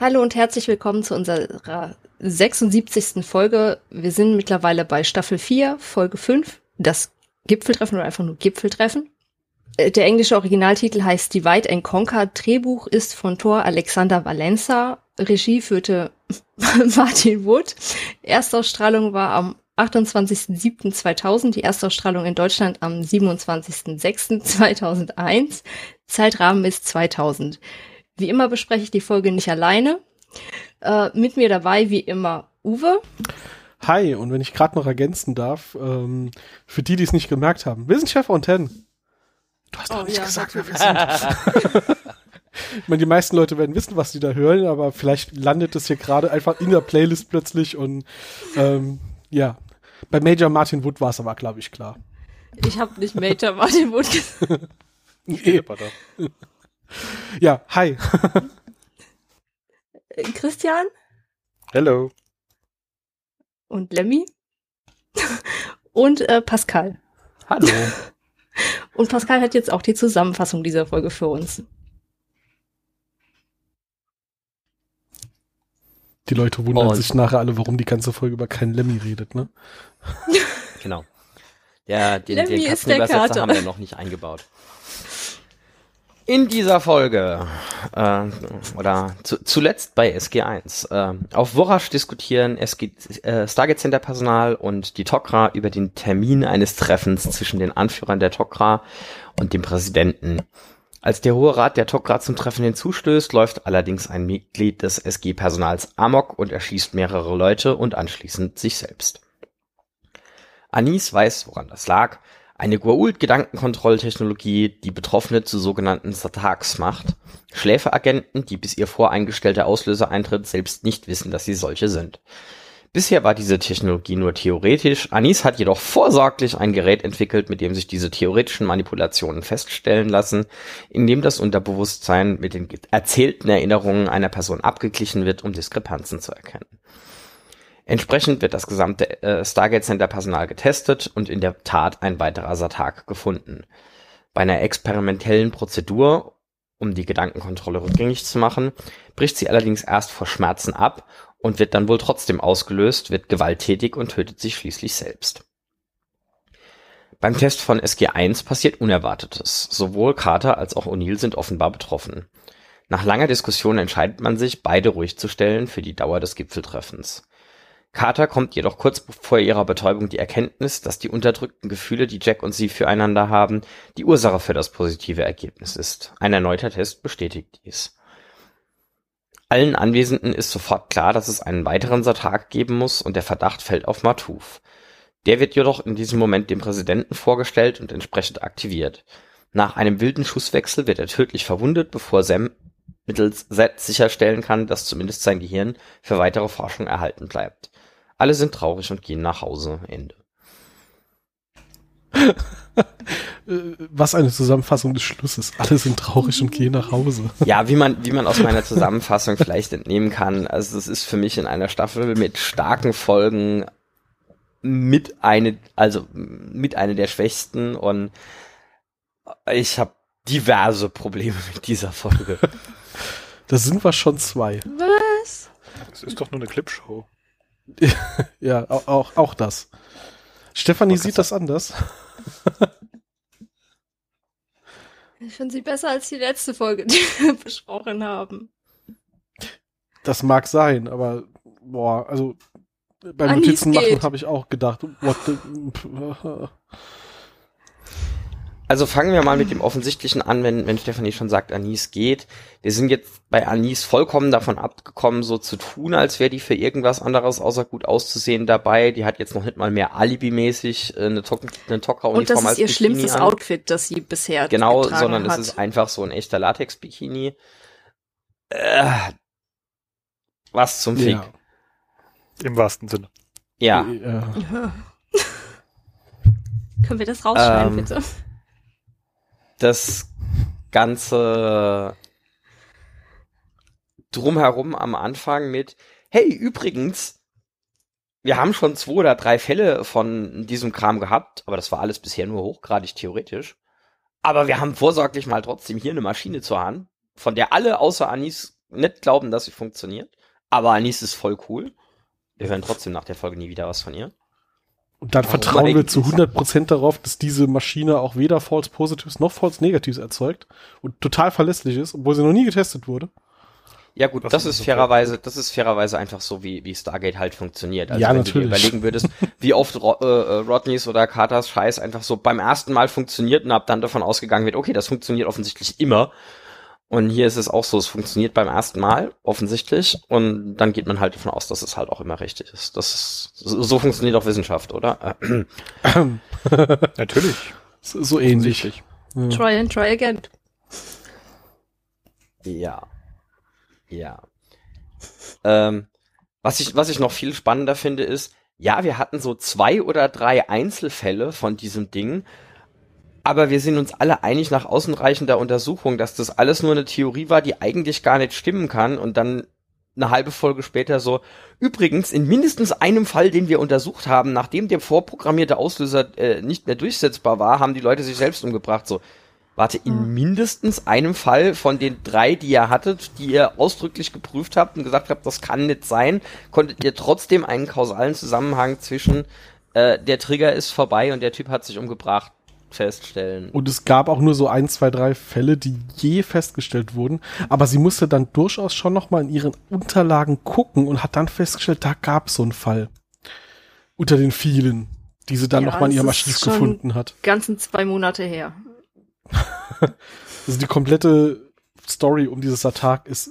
Hallo und herzlich willkommen zu unserer 76. Folge. Wir sind mittlerweile bei Staffel 4, Folge 5, das Gipfeltreffen oder einfach nur Gipfeltreffen. Äh, der englische Originaltitel heißt Divide and Conquer. Drehbuch ist von Thor Alexander Valenza. Regie führte Martin Wood. Erstausstrahlung war am 28.07.2000, die Erstausstrahlung in Deutschland am 27.06.2001. Zeitrahmen ist 2000. Wie immer bespreche ich die Folge nicht alleine. Äh, mit mir dabei, wie immer, Uwe. Hi, und wenn ich gerade noch ergänzen darf, ähm, für die, die es nicht gemerkt haben, wir sind Chef und Ten. Du hast doch oh, nicht ja, gesagt, wer wir sind. ich meine, die meisten Leute werden wissen, was sie da hören, aber vielleicht landet es hier gerade einfach in der Playlist plötzlich und ähm, ja. Bei Major Martin Wood war es aber, glaube ich, klar. Ich habe nicht Major Martin Wood gesagt. nee. Ja, hi. Christian? Hello. Und Lemmy? Und äh, Pascal. Hallo. Und Pascal hat jetzt auch die Zusammenfassung dieser Folge für uns. Die Leute wundern Und sich nachher alle, warum die ganze Folge über keinen Lemmy redet, ne? genau. Ja, den, den Katzenübersetzer haben wir noch nicht eingebaut. In dieser Folge, äh, oder zu, zuletzt bei SG1, äh, auf Worasch diskutieren SG, äh, Stargate Center Personal und die Tokra über den Termin eines Treffens zwischen den Anführern der Tokra und dem Präsidenten. Als der Hohe Rat der Tokra zum Treffen hinzustößt, läuft allerdings ein Mitglied des SG-Personals amok und erschießt mehrere Leute und anschließend sich selbst. Anis weiß, woran das lag, eine Goa'uld-Gedankenkontrolltechnologie, die Betroffene zu sogenannten Sataks macht. Schläferagenten, die bis ihr voreingestellter Auslöser eintritt, selbst nicht wissen, dass sie solche sind. Bisher war diese Technologie nur theoretisch. Anis hat jedoch vorsorglich ein Gerät entwickelt, mit dem sich diese theoretischen Manipulationen feststellen lassen, indem das Unterbewusstsein mit den erzählten Erinnerungen einer Person abgeglichen wird, um Diskrepanzen zu erkennen. Entsprechend wird das gesamte äh, Stargate Center Personal getestet und in der Tat ein weiterer Satak gefunden. Bei einer experimentellen Prozedur, um die Gedankenkontrolle rückgängig zu machen, bricht sie allerdings erst vor Schmerzen ab und wird dann wohl trotzdem ausgelöst, wird gewalttätig und tötet sich schließlich selbst. Beim Test von SG1 passiert Unerwartetes. Sowohl Carter als auch O'Neill sind offenbar betroffen. Nach langer Diskussion entscheidet man sich, beide ruhig zu stellen für die Dauer des Gipfeltreffens. Carter kommt jedoch kurz vor ihrer Betäubung die Erkenntnis, dass die unterdrückten Gefühle, die Jack und sie füreinander haben, die Ursache für das positive Ergebnis ist. Ein erneuter Test bestätigt dies. Allen Anwesenden ist sofort klar, dass es einen weiteren Satak geben muss und der Verdacht fällt auf Matuf. Der wird jedoch in diesem Moment dem Präsidenten vorgestellt und entsprechend aktiviert. Nach einem wilden Schusswechsel wird er tödlich verwundet, bevor Sam mittels Z sicherstellen kann, dass zumindest sein Gehirn für weitere Forschung erhalten bleibt. Alle sind traurig und gehen nach Hause. Ende. Was eine Zusammenfassung des Schlusses. Alle sind traurig und gehen nach Hause. Ja, wie man, wie man aus meiner Zusammenfassung vielleicht entnehmen kann. Also es ist für mich in einer Staffel mit starken Folgen mit eine, also mit einer der schwächsten und ich habe diverse Probleme mit dieser Folge. Da sind wir schon zwei. Was? Das ist doch nur eine Clipshow. ja, auch, auch, auch das. Stefanie sieht das anders. ich finde sie besser als die letzte Folge, die wir besprochen haben. Das mag sein, aber boah, also beim Notizen machen habe ich auch gedacht, what the, Also fangen wir mal mit dem Offensichtlichen an, wenn, wenn Stefanie schon sagt, Anis geht. Wir sind jetzt bei Anis vollkommen davon abgekommen, so zu tun, als wäre die für irgendwas anderes außer gut auszusehen dabei. Die hat jetzt noch nicht mal mehr Alibi-mäßig äh, eine, to eine Tocker-Uniform als Und das ist ihr schlimmstes an. Outfit, das sie bisher Genau, sondern hat. es ist einfach so ein echter Latex-Bikini. Äh, was zum Fick. Ja. Im wahrsten Sinne. Ja. ja. Können wir das rausschneiden, ähm, bitte? Das ganze drumherum am Anfang mit, hey, übrigens, wir haben schon zwei oder drei Fälle von diesem Kram gehabt, aber das war alles bisher nur hochgradig theoretisch. Aber wir haben vorsorglich mal trotzdem hier eine Maschine zur Hand, von der alle außer Anis nicht glauben, dass sie funktioniert. Aber Anis ist voll cool. Wir hören trotzdem nach der Folge nie wieder was von ihr. Und dann Warum vertrauen wir zu 100% darauf, dass diese Maschine auch weder False Positives noch False Negatives erzeugt und total verlässlich ist, obwohl sie noch nie getestet wurde. Ja gut, das ist fairerweise, das ist fairerweise einfach so, wie, wie Stargate halt funktioniert. Also ja, wenn natürlich. du dir überlegen würdest, wie oft Ro äh, äh, Rodneys oder Carters Scheiß einfach so beim ersten Mal funktioniert und ab dann davon ausgegangen wird, okay, das funktioniert offensichtlich immer. Und hier ist es auch so, es funktioniert beim ersten Mal, offensichtlich, und dann geht man halt davon aus, dass es halt auch immer richtig ist. Das ist, so funktioniert auch Wissenschaft, oder? Natürlich. So, ähnlich. Ja. Try and try again. Ja. Ja. Ähm, was ich, was ich noch viel spannender finde, ist, ja, wir hatten so zwei oder drei Einzelfälle von diesem Ding, aber wir sind uns alle einig nach außenreichender Untersuchung, dass das alles nur eine Theorie war, die eigentlich gar nicht stimmen kann und dann eine halbe Folge später so, übrigens, in mindestens einem Fall, den wir untersucht haben, nachdem der vorprogrammierte Auslöser äh, nicht mehr durchsetzbar war, haben die Leute sich selbst umgebracht. So, warte, in hm. mindestens einem Fall von den drei, die ihr hattet, die ihr ausdrücklich geprüft habt und gesagt habt, das kann nicht sein, konntet ihr trotzdem einen kausalen Zusammenhang zwischen äh, der Trigger ist vorbei und der Typ hat sich umgebracht feststellen. Und es gab auch nur so ein, zwei, drei Fälle, die je festgestellt wurden. Aber sie musste dann durchaus schon noch mal in ihren Unterlagen gucken und hat dann festgestellt, da gab es so einen Fall. Unter den vielen, die sie dann ja, noch mal in ihrem Archiv gefunden hat. Ganzen zwei Monate her. also die komplette Story um dieses Attack ist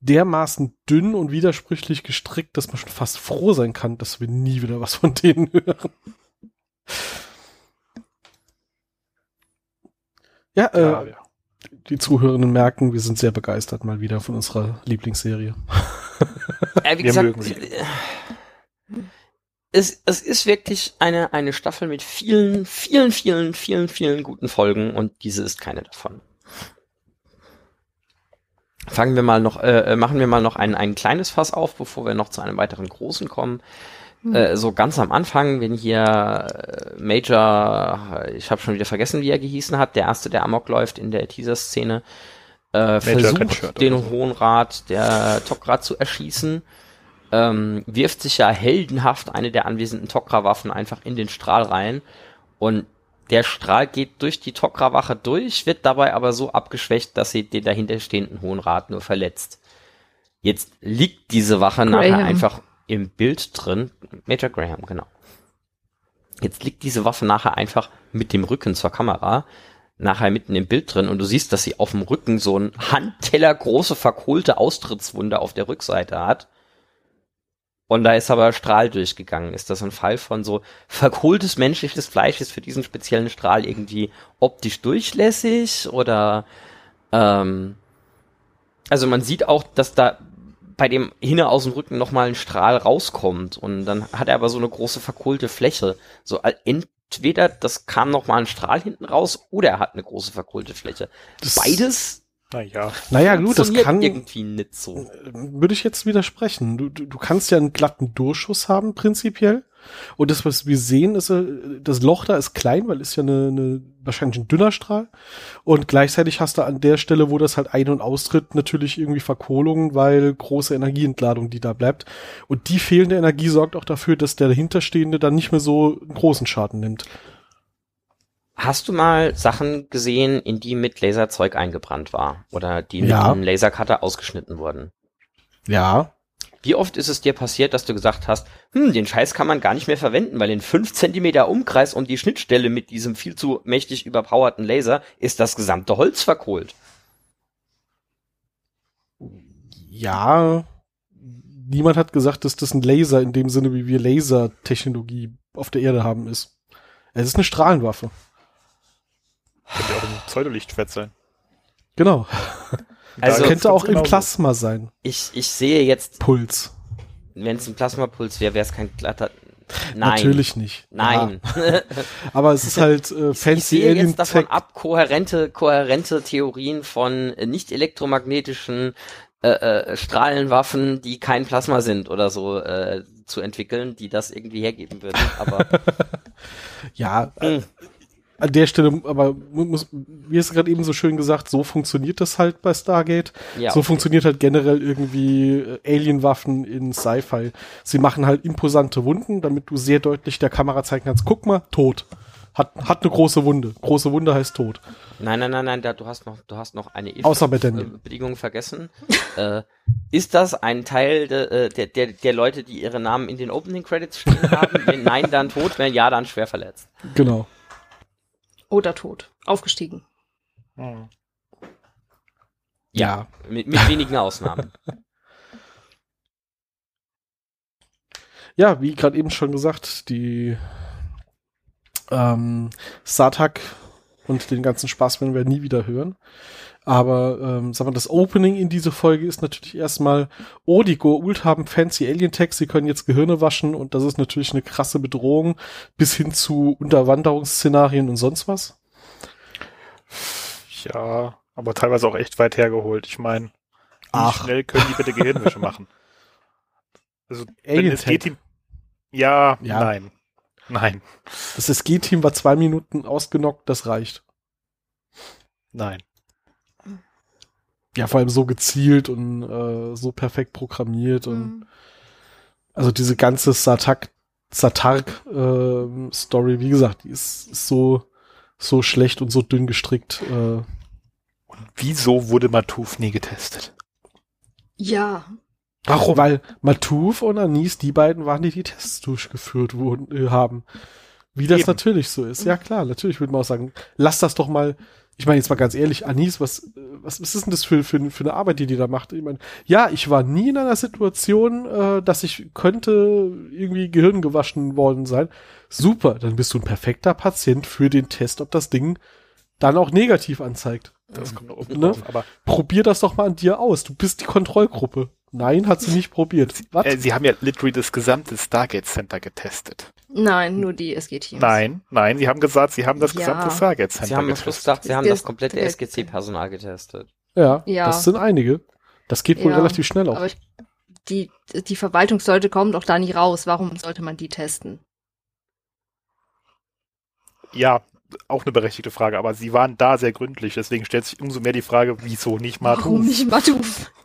dermaßen dünn und widersprüchlich gestrickt, dass man schon fast froh sein kann, dass wir nie wieder was von denen hören. Ja, äh, ja, ja. die Zuhörenden merken, wir sind sehr begeistert mal wieder von unserer Lieblingsserie. Äh, wie gesagt, äh, es, es ist wirklich eine, eine Staffel mit vielen, vielen, vielen, vielen, vielen guten Folgen und diese ist keine davon. Fangen wir mal noch, äh, äh machen wir mal noch ein, ein kleines Fass auf, bevor wir noch zu einem weiteren großen kommen. Hm. Äh, so ganz am Anfang, wenn hier äh, Major, ich habe schon wieder vergessen, wie er gehießen hat, der erste, der Amok läuft in der Teaser-Szene, äh, versucht den so. Hohen Rat der Tok'ra zu erschießen, ähm, wirft sich ja heldenhaft eine der anwesenden Tok'ra-Waffen einfach in den Strahl rein und der Strahl geht durch die Tok'ra-Wache durch, wird dabei aber so abgeschwächt, dass sie den dahinterstehenden Hohen Rat nur verletzt. Jetzt liegt diese Wache Graham. nachher einfach im Bild drin. Major Graham, genau. Jetzt liegt diese Waffe nachher einfach mit dem Rücken zur Kamera, nachher mitten im Bild drin und du siehst, dass sie auf dem Rücken so ein Handteller große verkohlte Austrittswunde auf der Rückseite hat. Und da ist aber Strahl durchgegangen. Ist das ein Fall von so verkohltes menschliches Fleisch ist für diesen speziellen Strahl irgendwie optisch durchlässig oder ähm, also man sieht auch, dass da bei dem hinne aus dem Rücken nochmal ein Strahl rauskommt und dann hat er aber so eine große verkohlte Fläche. So entweder das kam nochmal ein Strahl hinten raus oder er hat eine große verkohlte Fläche. Das Beides naja. Naja, gut, das kann. irgendwie nicht so. Würde ich jetzt widersprechen. Du, du, du kannst ja einen glatten Durchschuss haben, prinzipiell. Und das, was wir sehen, ist, äh, das Loch da ist klein, weil ist ja eine, eine wahrscheinlich ein dünner Strahl. Und gleichzeitig hast du an der Stelle, wo das halt ein- und austritt, natürlich irgendwie Verkohlungen, weil große Energieentladung, die da bleibt. Und die fehlende Energie sorgt auch dafür, dass der dahinterstehende dann nicht mehr so einen großen Schaden nimmt. Hast du mal Sachen gesehen, in die mit Laserzeug eingebrannt war? Oder die mit ja. einem Lasercutter ausgeschnitten wurden? Ja. Wie oft ist es dir passiert, dass du gesagt hast, hm, den Scheiß kann man gar nicht mehr verwenden, weil in fünf Zentimeter Umkreis um die Schnittstelle mit diesem viel zu mächtig überpowerten Laser ist das gesamte Holz verkohlt. Ja, niemand hat gesagt, dass das ein Laser in dem Sinne, wie wir Lasertechnologie auf der Erde haben, ist. Es ist eine Strahlenwaffe. Könnte auch ein Pseudolichtfett sein. Genau. Also könnte auch im Plasma sein. Ich, ich sehe jetzt. Puls. Wenn es ein Plasmapuls wäre, wäre es kein glatter. Nein. Natürlich nicht. Nein. Ja. Aber es ist halt äh, fancy Ich sehe Alien jetzt davon ab, kohärente, kohärente Theorien von nicht elektromagnetischen äh, äh, Strahlenwaffen, die kein Plasma sind oder so, äh, zu entwickeln, die das irgendwie hergeben würden. Aber ja, äh, an der Stelle, aber muss, wie es gerade eben so schön gesagt, so funktioniert das halt bei Stargate. Ja, so okay. funktioniert halt generell irgendwie äh, Alienwaffen in Sci-Fi. Sie machen halt imposante Wunden, damit du sehr deutlich der Kamera zeigen kannst, guck mal, tot. Hat, hat eine große Wunde. Große Wunde heißt tot. Nein, nein, nein, nein, da, du hast noch, du hast noch eine Außer bei Daniel. Bedingung vergessen. äh, ist das ein Teil de, äh, der, der, der Leute, die ihre Namen in den Opening Credits stehen haben? wenn nein, dann tot, wenn ja, dann schwer verletzt. Genau. Oder tot. Aufgestiegen. Hm. Ja, mit, mit wenigen Ausnahmen. Ja, wie gerade eben schon gesagt, die ähm, Satak und den ganzen Spaß werden wir nie wieder hören. Aber ähm, sagen wir, das Opening in diese Folge ist natürlich erstmal, oh, die Goa'uld haben fancy Alien-Tags, sie können jetzt Gehirne waschen und das ist natürlich eine krasse Bedrohung, bis hin zu Unterwanderungsszenarien und sonst was. Ja, aber teilweise auch echt weit hergeholt. Ich meine, wie schnell können die bitte Gehirnwäsche machen? Also, wenn es geht, ja, ja, nein. Nein. Das SG-Team war zwei Minuten ausgenockt, das reicht. Nein. Ja, vor allem so gezielt und äh, so perfekt programmiert mhm. und also diese ganze Satak, Satark äh, Story, wie gesagt, die ist, ist so so schlecht und so dünn gestrickt. Äh. Und wieso wurde Matuf nie getestet? Ja, Warum? Weil Matouf und Anis, die beiden waren, die die Tests durchgeführt wurden, äh, haben. Wie das Eben. natürlich so ist. Ja klar, natürlich würde man auch sagen, lass das doch mal, ich meine jetzt mal ganz ehrlich, Anis, was, was, was ist denn das für, für, für eine Arbeit, die die da macht? Ich meine, ja, ich war nie in einer Situation, äh, dass ich könnte irgendwie Gehirn gewaschen worden sein. Super, dann bist du ein perfekter Patient für den Test, ob das Ding dann auch negativ anzeigt. Das kommt oben ne? drauf, aber probier das doch mal an dir aus. Du bist die Kontrollgruppe. Nein, hat sie nicht probiert. Was? Äh, sie haben ja literally das gesamte Stargate Center getestet. Nein, nur die SG-Teams. Nein, nein, sie haben gesagt, sie haben das ja. gesamte Stargate Center sie haben getestet. Gesagt, sie haben das komplette SGC-Personal getestet. Ja, ja, das sind einige. Das geht wohl ja, relativ schnell auch. Aber ich, die, die Verwaltungsleute kommen doch da nie raus. Warum sollte man die testen? Ja, auch eine berechtigte Frage, aber sie waren da sehr gründlich, deswegen stellt sich umso mehr die Frage, wieso nicht Matuf? Warum nicht Matuf?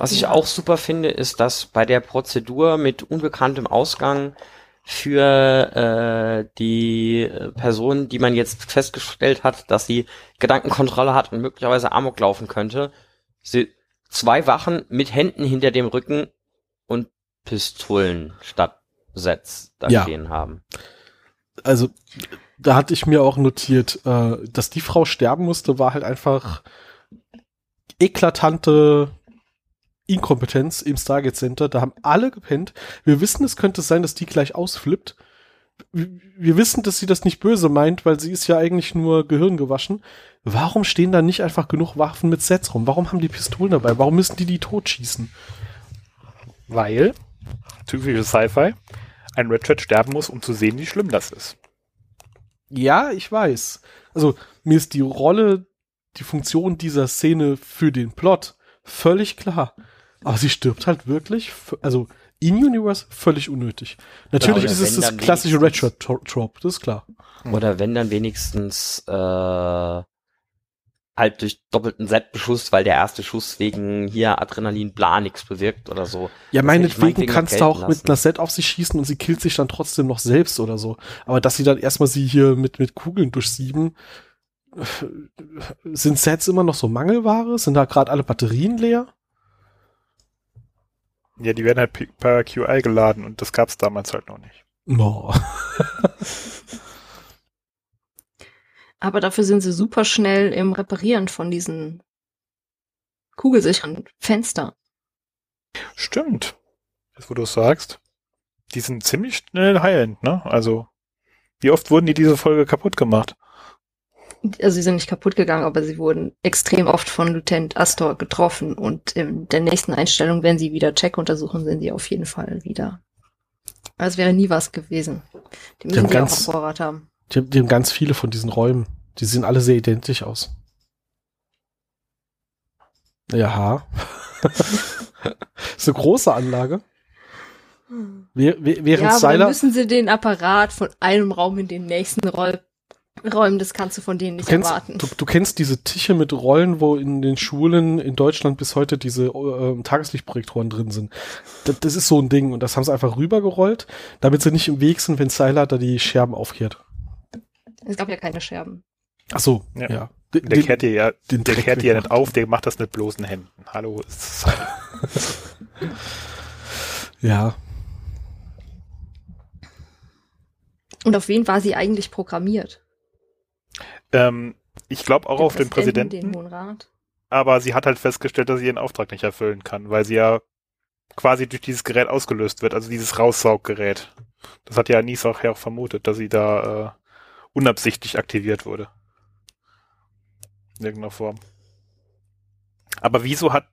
Was ich auch super finde, ist, dass bei der Prozedur mit unbekanntem Ausgang für äh, die Person, die man jetzt festgestellt hat, dass sie Gedankenkontrolle hat und möglicherweise Amok laufen könnte, sie zwei Wachen mit Händen hinter dem Rücken und Pistolen statt Sets da ja. stehen haben. Also da hatte ich mir auch notiert, äh, dass die Frau sterben musste, war halt einfach eklatante Inkompetenz im Stargate Center. Da haben alle gepennt. Wir wissen, es könnte sein, dass die gleich ausflippt. Wir wissen, dass sie das nicht böse meint, weil sie ist ja eigentlich nur Gehirn gewaschen. Warum stehen da nicht einfach genug Waffen mit Sets rum? Warum haben die Pistolen dabei? Warum müssen die die totschießen? Weil, typische Sci-Fi, ein Red sterben muss, um zu sehen, wie schlimm das ist. Ja, ich weiß. Also, mir ist die Rolle, die Funktion dieser Szene für den Plot völlig klar. Aber sie stirbt halt wirklich, also in Universe völlig unnötig. Natürlich ist es das klassische Red Shirt Trope, das ist klar. Oder wenn dann wenigstens äh, halt durch doppelten Set-Beschuss, weil der erste Schuss wegen hier Adrenalin bla nichts bewirkt oder so. Ja, meinetwegen kannst du auch lassen. mit einer Set auf sie schießen und sie killt sich dann trotzdem noch selbst oder so. Aber dass sie dann erstmal sie hier mit, mit Kugeln durchsieben, sind Sets immer noch so Mangelware? Sind da gerade alle Batterien leer? Ja, die werden halt per QI geladen und das gab's damals halt noch nicht. Oh. Aber dafür sind sie super schnell im Reparieren von diesen kugelsicheren Fenster. Stimmt. Jetzt, wo du es sagst. Die sind ziemlich schnell heilend, ne? Also, wie oft wurden die diese Folge kaputt gemacht? Also sie sind nicht kaputt gegangen, aber sie wurden extrem oft von Lieutenant Astor getroffen und in der nächsten Einstellung, wenn sie wieder Check untersuchen, sind sie auf jeden Fall wieder. Also wäre nie was gewesen. Die müssen die, ganz, auch Vorrat haben. Die, die haben ganz viele von diesen Räumen. Die sehen alle sehr identisch aus. Ja. ist eine große Anlage. Während ja, aber Seiler, müssen sie den Apparat von einem Raum in den nächsten rollen räumen, das kannst du von denen nicht du kennst, erwarten. Du, du, kennst diese Tische mit Rollen, wo in den Schulen in Deutschland bis heute diese äh, Tageslichtprojektoren drin sind. Das, das, ist so ein Ding und das haben sie einfach rübergerollt, damit sie nicht im Weg sind, wenn Styler da die Scherben aufkehrt. Es gab ja keine Scherben. Ach so, ja. ja. Den, der kehrt dir ja, den der kehrt dir ja nicht auf, der macht das mit bloßen Händen. Hallo, Ja. Und auf wen war sie eigentlich programmiert? Ähm, ich glaube auch der auf den Präsidenten. Den aber sie hat halt festgestellt, dass sie ihren Auftrag nicht erfüllen kann, weil sie ja quasi durch dieses Gerät ausgelöst wird, also dieses Raussauggerät. Das hat ja Anis auch, ja auch vermutet, dass sie da äh, unabsichtlich aktiviert wurde. In irgendeiner Form. Aber wieso hat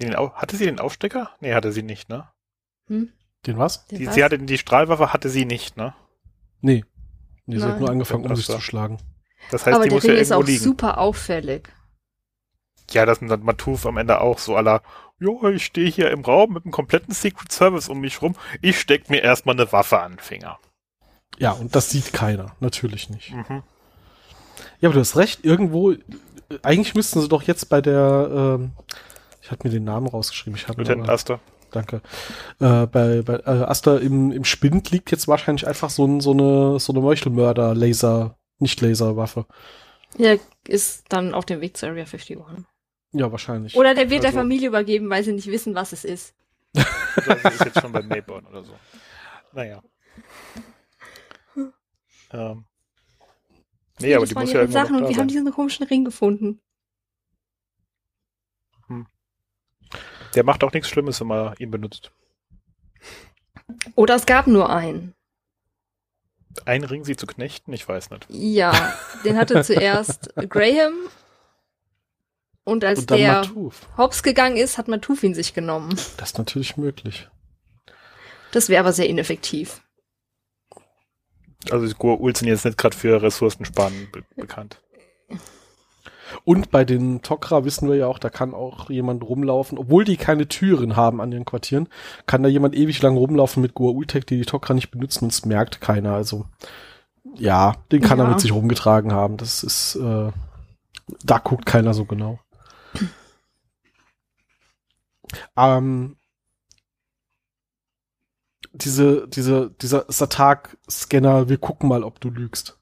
den, hatte sie den Aufstecker? Nee, hatte sie nicht, ne? Hm? Den was? Den die, was? Sie hatte die Strahlwaffe hatte sie nicht, ne? Nee. Nee, sie hat nur angefangen, um sich zu schlagen. Das heißt, Aber die der muss Ring ja ist auch liegen. super auffällig. Ja, das ist Matuf am Ende auch so aller, jo, ich stehe hier im Raum mit einem kompletten Secret Service um mich rum, ich steck mir erstmal eine Waffe an den Finger. Ja, und das sieht keiner, natürlich nicht. Mhm. Ja, aber du hast recht, irgendwo, eigentlich müssten sie doch jetzt bei der, ähm, ich hatte mir den Namen rausgeschrieben, ich habe Lieutenant Aster. Danke. Äh, bei bei äh, Aster im, im Spind liegt jetzt wahrscheinlich einfach so, ein, so eine so eine Meuchelmörder-Laser, nicht Laserwaffe. Ja, ist dann auf dem Weg zur Area 51. Ja, wahrscheinlich. Oder der wird also, der Familie übergeben, weil sie nicht wissen, was es ist. das ist jetzt schon bei Mayborn oder so. Naja. Ähm. Nee, ja, aber die muss ja irgendwo Sachen und wir haben diesen komischen Ring gefunden. Hm. Der macht auch nichts Schlimmes, wenn man ihn benutzt. Oder es gab nur einen. Ein Ring, sie zu knechten? Ich weiß nicht. Ja, den hatte zuerst Graham und als und der Matuf. Hobbs gegangen ist, hat Matuf ihn sich genommen. Das ist natürlich möglich. Das wäre aber sehr ineffektiv. Also Gur sind jetzt nicht gerade für Ressourcensparen be bekannt. Und bei den Tok'ra wissen wir ja auch, da kann auch jemand rumlaufen, obwohl die keine Türen haben an ihren Quartieren, kann da jemand ewig lang rumlaufen mit Goa'uld-Tech, die die Tok'ra nicht benutzen und es merkt keiner. Also ja, den kann ja. er mit sich rumgetragen haben. Das ist, äh, da guckt keiner so genau. ähm, diese, diese, dieser Satak-Scanner, wir gucken mal, ob du lügst.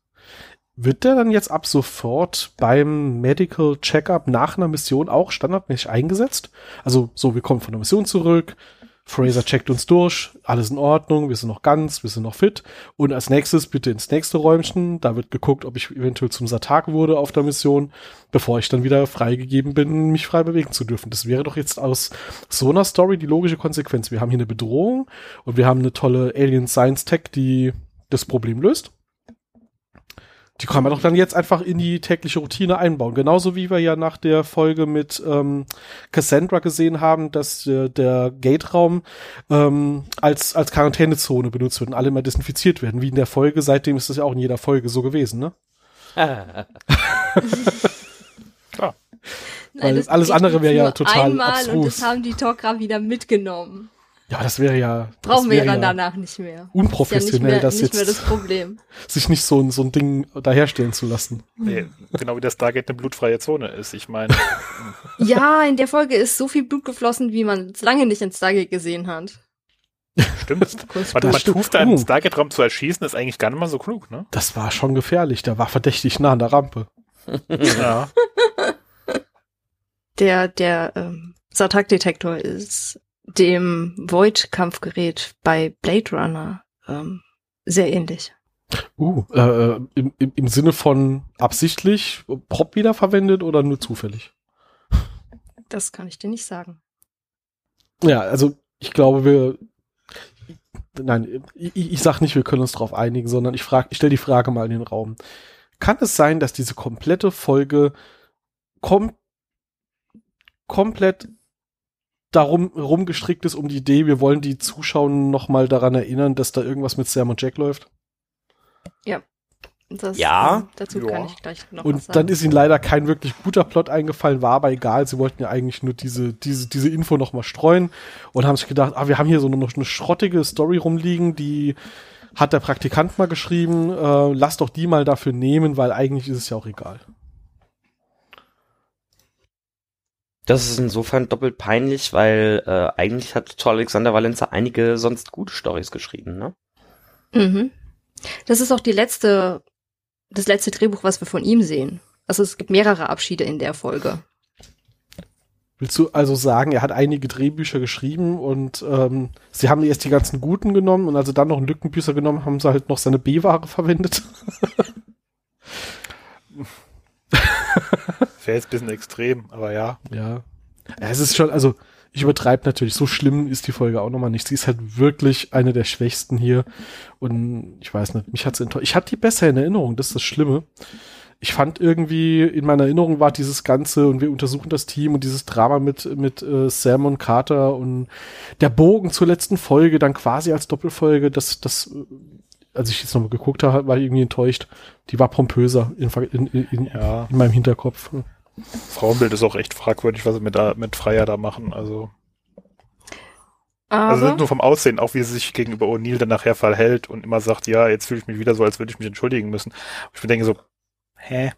Wird der dann jetzt ab sofort beim Medical Checkup nach einer Mission auch standardmäßig eingesetzt? Also so, wir kommen von der Mission zurück, Fraser checkt uns durch, alles in Ordnung, wir sind noch ganz, wir sind noch fit. Und als nächstes bitte ins nächste Räumchen. Da wird geguckt, ob ich eventuell zum Satak wurde auf der Mission, bevor ich dann wieder freigegeben bin, mich frei bewegen zu dürfen. Das wäre doch jetzt aus so einer Story die logische Konsequenz. Wir haben hier eine Bedrohung und wir haben eine tolle Alien Science Tech, die das Problem löst. Die kann man doch dann jetzt einfach in die tägliche Routine einbauen. Genauso wie wir ja nach der Folge mit ähm, Cassandra gesehen haben, dass äh, der Gate-Raum ähm, als, als Quarantänezone benutzt wird und alle mal desinfiziert werden. Wie in der Folge, seitdem ist das ja auch in jeder Folge so gewesen, ne? ah. Weil alles andere wäre ja total einmal abstrus. Und das haben die Tok'ra wieder mitgenommen. Ja, das wäre ja. Brauchen wir ja dann danach nicht mehr. Unprofessionell, das, ja das jetzt. Das sich nicht so, so ein Ding daherstellen zu lassen. Nee, genau wie das Stargate eine blutfreie Zone ist. Ich meine. ja, in der Folge ist so viel Blut geflossen, wie man es lange nicht in Stargate gesehen hat. Stimmt. Warte, man tuft einen. Stargate-Raum zu erschießen, ist eigentlich gar nicht mal so klug, ne? Das war schon gefährlich. Der war verdächtig nah an der Rampe. ja. Der, der ähm, Sartak-Detektor ist dem Void-Kampfgerät bei Blade Runner ähm, sehr ähnlich. Uh, äh, im, im, im Sinne von absichtlich Prop wiederverwendet oder nur zufällig? Das kann ich dir nicht sagen. Ja, also ich glaube, wir. Nein, ich, ich sag nicht, wir können uns darauf einigen, sondern ich frage, ich stelle die Frage mal in den Raum. Kann es sein, dass diese komplette Folge kom komplett darum rumgestrickt ist um die Idee, wir wollen die Zuschauer noch mal daran erinnern, dass da irgendwas mit Sam und Jack läuft. Ja. Das, ja. Ähm, dazu ja. kann ich gleich noch Und was sagen. dann ist ihnen leider kein wirklich guter Plot eingefallen, war aber egal. Sie wollten ja eigentlich nur diese, diese, diese Info noch mal streuen und haben sich gedacht, ah, wir haben hier so noch eine schrottige Story rumliegen, die hat der Praktikant mal geschrieben, äh, lass doch die mal dafür nehmen, weil eigentlich ist es ja auch egal. Das ist insofern doppelt peinlich, weil äh, eigentlich hat Tor Alexander Valenza einige sonst gute Stories geschrieben, ne? Mhm. Das ist auch die letzte, das letzte Drehbuch, was wir von ihm sehen. Also es gibt mehrere Abschiede in der Folge. Willst du also sagen, er hat einige Drehbücher geschrieben und ähm, sie haben erst die ganzen guten genommen und also dann noch einen Lückenbüßer genommen, haben sie halt noch seine B-Ware verwendet? Wäre jetzt ein bisschen extrem, aber ja. Ja. Es ist schon, also ich übertreibe natürlich, so schlimm ist die Folge auch nochmal nicht. Sie ist halt wirklich eine der schwächsten hier. Und ich weiß nicht, mich hat sie enttäuscht. Ich hatte die besser in Erinnerung, das ist das Schlimme ich fand irgendwie, in meiner Erinnerung war dieses Ganze und wir untersuchen das Team und dieses Drama mit, mit äh, Sam und Carter und der Bogen zur letzten Folge dann quasi als Doppelfolge, das, das, als ich jetzt nochmal geguckt habe, war ich irgendwie enttäuscht. Die war pompöser in, in, in, ja. in meinem Hinterkopf. Frauenbild ist auch echt fragwürdig, was sie mit, da, mit Freier da machen, also. Aber also nicht nur vom Aussehen, auch wie sie sich gegenüber O'Neill dann nachher verhält und immer sagt, ja, jetzt fühle ich mich wieder so, als würde ich mich entschuldigen müssen. Ich denke so, Hä?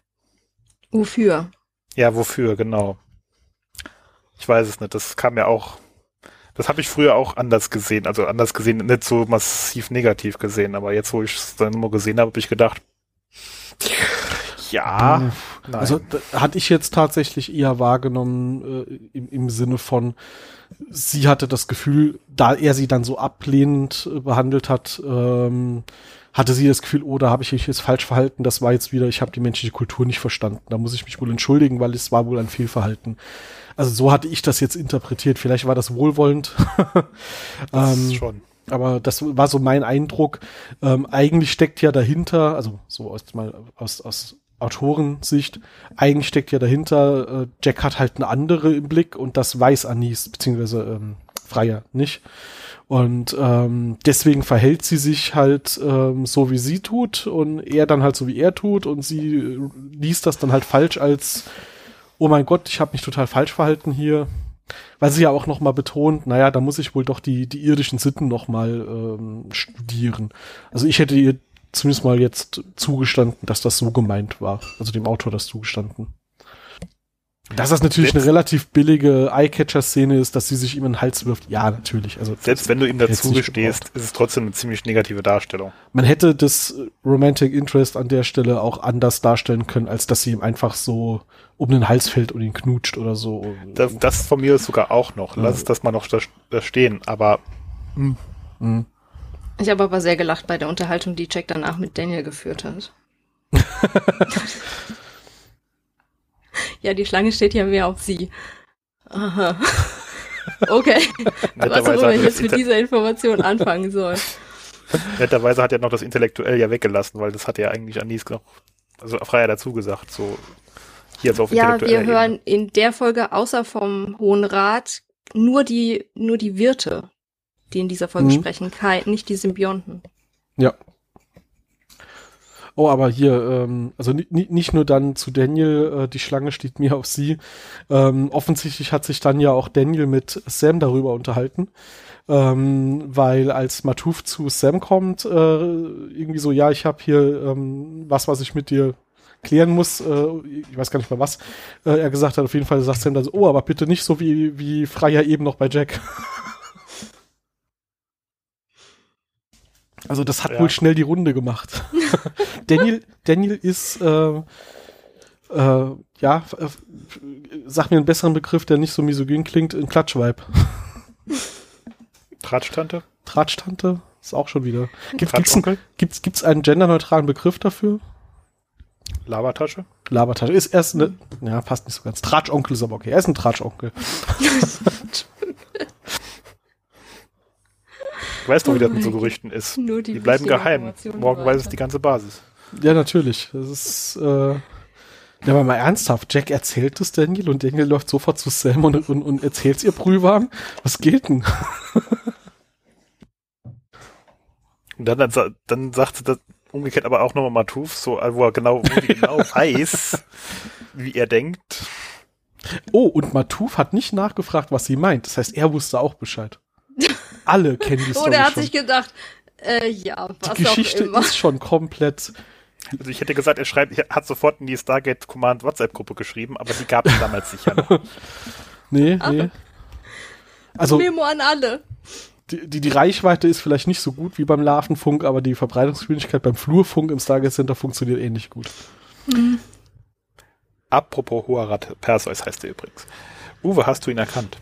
Wofür? Ja, wofür, genau. Ich weiß es nicht. Das kam ja auch. Das habe ich früher auch anders gesehen. Also anders gesehen, nicht so massiv negativ gesehen. Aber jetzt, wo ich es dann immer gesehen habe, habe ich gedacht, ja. Nein. Also hatte ich jetzt tatsächlich eher wahrgenommen äh, im, im Sinne von, sie hatte das Gefühl, da er sie dann so ablehnend äh, behandelt hat, ähm, hatte sie das Gefühl, oh, da habe ich mich jetzt falsch verhalten, das war jetzt wieder, ich habe die menschliche Kultur nicht verstanden. Da muss ich mich wohl entschuldigen, weil es war wohl ein Fehlverhalten. Also so hatte ich das jetzt interpretiert. Vielleicht war das wohlwollend. das ähm, schon. Aber das war so mein Eindruck. Ähm, eigentlich steckt ja dahinter, also so aus mal aus, aus Autorensicht, eigentlich steckt ja dahinter, äh, Jack hat halt eine andere im Blick und das weiß Anis, beziehungsweise ähm, Freier nicht. Und ähm, deswegen verhält sie sich halt ähm, so, wie sie tut und er dann halt so, wie er tut und sie äh, liest das dann halt falsch als, oh mein Gott, ich habe mich total falsch verhalten hier. Weil sie ja auch noch mal betont, naja, da muss ich wohl doch die, die irdischen Sitten noch mal ähm, studieren. Also ich hätte ihr zumindest mal jetzt zugestanden, dass das so gemeint war. Also dem Autor das zugestanden. Dass das natürlich selbst, eine relativ billige Eye-Catcher-Szene ist, dass sie sich ihm in den Hals wirft. Ja, natürlich. Also selbst wenn du ihm dazu gestehst, ist es trotzdem eine ziemlich negative Darstellung. Man hätte das Romantic Interest an der Stelle auch anders darstellen können, als dass sie ihm einfach so um den Hals fällt und ihn knutscht oder so. Das, das von mir ist sogar auch noch. Lass ja. das mal noch da stehen. Aber mh. Mh. ich habe aber sehr gelacht bei der Unterhaltung, die Jack danach mit Daniel geführt hat. Ja, die Schlange steht ja mehr auf sie. Aha. Okay. Was auch immer ich jetzt mit dieser Information anfangen soll. Netterweise hat er noch das intellektuell ja weggelassen, weil das hat ja eigentlich Anis noch, also Freier dazu gesagt, so hier jetzt auf Ja, wir hören in der Folge außer vom Hohen Rat nur die, nur die Wirte, die in dieser Folge mhm. sprechen, kein, nicht die Symbionten. Ja, Oh, aber hier, ähm, also nicht nur dann zu Daniel, äh, die Schlange steht mir auf sie. Ähm, offensichtlich hat sich dann ja auch Daniel mit Sam darüber unterhalten. Ähm, weil als Matuf zu Sam kommt, äh, irgendwie so, ja, ich habe hier ähm, was, was ich mit dir klären muss, äh, ich weiß gar nicht mal was, äh, er gesagt hat, auf jeden Fall sagt Sam dann so, oh, aber bitte nicht so wie, wie Freier eben noch bei Jack. Also das hat ja. wohl schnell die Runde gemacht. Daniel, Daniel ist, äh, äh, ja, äh, sag mir einen besseren Begriff, der nicht so misogyn klingt, ein Klatschweib. Tratschtante? Tratschtante ist auch schon wieder. Gibt, gibt's, ein, gibt's, gibt's einen genderneutralen Begriff dafür? Labertasche? Labertasche. Ist erst eine, ja, passt nicht so ganz. Tratschonkel ist aber okay. Er ist ein Tratschonkel. Du weißt doch, wie das mit so Gerüchten ist. Nur die, die bleiben geheim. Morgen weiß es die ganze Basis. Ja, natürlich. Das ist, äh, ja, aber mal ernsthaft. Jack erzählt es Daniel und Daniel läuft sofort zu Sam und, und, und erzählt es ihr Brühwarm. Was geht denn? Und dann, dann, dann sagt sie das umgekehrt aber auch nochmal Matuf, so, wo er genau, wo genau weiß, wie er denkt. Oh, und Matuf hat nicht nachgefragt, was sie meint. Das heißt, er wusste auch Bescheid. Alle kennen die Story Oder er hat schon. sich gedacht, Äh, ja, was Die Geschichte ist schon komplett also ich hätte gesagt, er schreibt, er hat sofort in die Stargate Command WhatsApp-Gruppe geschrieben, aber die gab es damals sicher noch. Nee, nee. Also, Memo an alle. Die, die, die Reichweite ist vielleicht nicht so gut wie beim Larvenfunk, aber die Verbreitungsgeschwindigkeit beim Flurfunk im Stargate Center funktioniert ähnlich gut. Hm. Apropos Hoarat Perseus heißt er übrigens. Uwe, hast du ihn erkannt?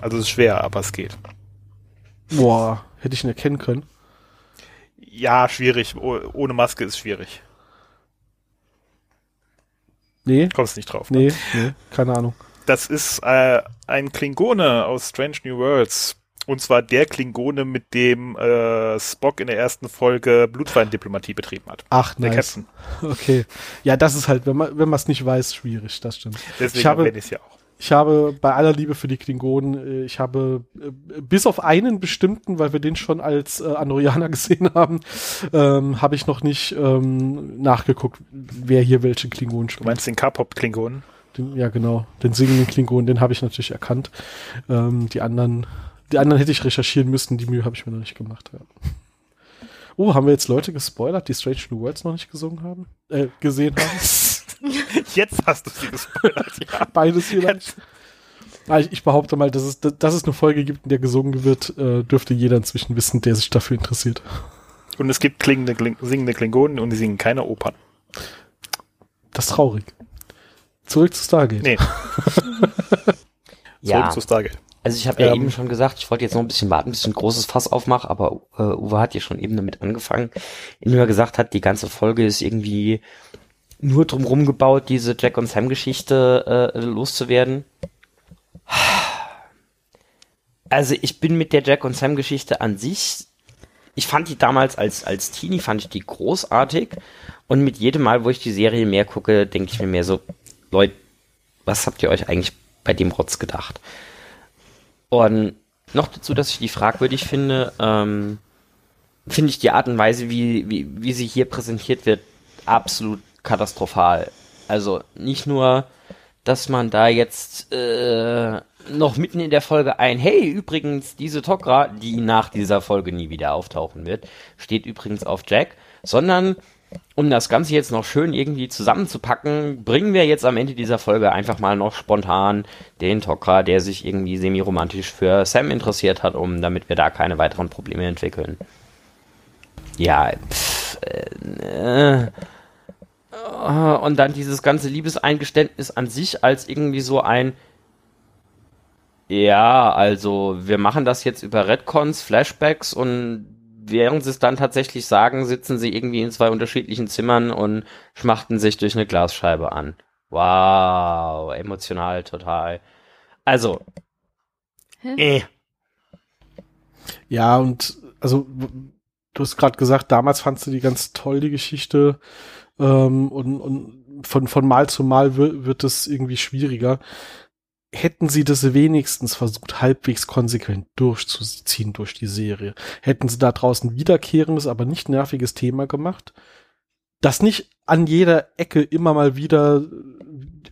Also es ist schwer, aber es geht. Boah, hätte ich ihn erkennen können. Ja, schwierig. ohne Maske ist schwierig. Nee. Kommst nicht drauf. Ne? Nee, nee, keine Ahnung. Das ist äh, ein Klingone aus Strange New Worlds. Und zwar der Klingone, mit dem äh, Spock in der ersten Folge Blutfeindiplomatie betrieben hat. Ach, der nice. Captain. Okay. Ja, das ist halt, wenn man es nicht weiß, schwierig, das stimmt. Deswegen ich habe, ich es ja auch. Ich habe bei aller Liebe für die Klingonen, äh, ich habe äh, bis auf einen bestimmten, weil wir den schon als äh, Anorianer gesehen haben, ähm, habe ich noch nicht ähm, nachgeguckt, wer hier welchen Klingonen spielt. Du meinst den K-Pop-Klingonen? ja, genau. Den singenden Klingonen, den habe ich natürlich erkannt. Ähm, die anderen, die anderen hätte ich recherchieren müssen, die Mühe habe ich mir noch nicht gemacht. Ja. Oh, haben wir jetzt Leute gespoilert, die Strange New Worlds noch nicht gesungen haben? Äh, gesehen haben? Jetzt hast du sie gespoilert, ja. Beides vielleicht. Ah, ich, ich, behaupte mal, dass es, dass es eine Folge gibt, in der gesungen wird, äh, dürfte jeder inzwischen wissen, der sich dafür interessiert. Und es gibt klingende, kling, singende Klingonen und die singen keine Opern. Das ist traurig. Zurück zu Stargate. Nee. ja. Zurück zu Stargate. Also ich habe ja ähm, eben schon gesagt, ich wollte jetzt noch ein bisschen warten, ein bisschen großes Fass aufmachen, aber äh, Uwe hat ja schon eben damit angefangen, indem er gesagt hat, die ganze Folge ist irgendwie nur drumherum gebaut, diese Jack und Sam Geschichte äh, loszuwerden. Also ich bin mit der Jack und Sam Geschichte an sich, ich fand die damals als, als Teenie, fand ich die großartig und mit jedem Mal, wo ich die Serie mehr gucke, denke ich mir mehr so, Leute, was habt ihr euch eigentlich bei dem Rotz gedacht? Und noch dazu, dass ich die fragwürdig finde, ähm, finde ich die Art und Weise, wie, wie, wie sie hier präsentiert wird, absolut katastrophal. Also nicht nur, dass man da jetzt äh, noch mitten in der Folge ein, hey, übrigens, diese Tokra, die nach dieser Folge nie wieder auftauchen wird, steht übrigens auf Jack, sondern um das Ganze jetzt noch schön irgendwie zusammenzupacken, bringen wir jetzt am Ende dieser Folge einfach mal noch spontan den Tokra, der sich irgendwie semi-romantisch für Sam interessiert hat, um damit wir da keine weiteren Probleme entwickeln. Ja, pff, äh, äh und dann dieses ganze Liebeseingeständnis an sich als irgendwie so ein ja, also wir machen das jetzt über Redcons, Flashbacks und während sie es dann tatsächlich sagen, sitzen sie irgendwie in zwei unterschiedlichen Zimmern und schmachten sich durch eine Glasscheibe an. Wow, emotional total. Also, äh. Ja, und also du hast gerade gesagt, damals fandst du die ganz toll, die Geschichte. Ähm, und, und von, von Mal zu Mal wird, es irgendwie schwieriger. Hätten sie das wenigstens versucht, halbwegs konsequent durchzuziehen durch die Serie, hätten sie da draußen wiederkehrendes, aber nicht nerviges Thema gemacht, das nicht an jeder Ecke immer mal wieder,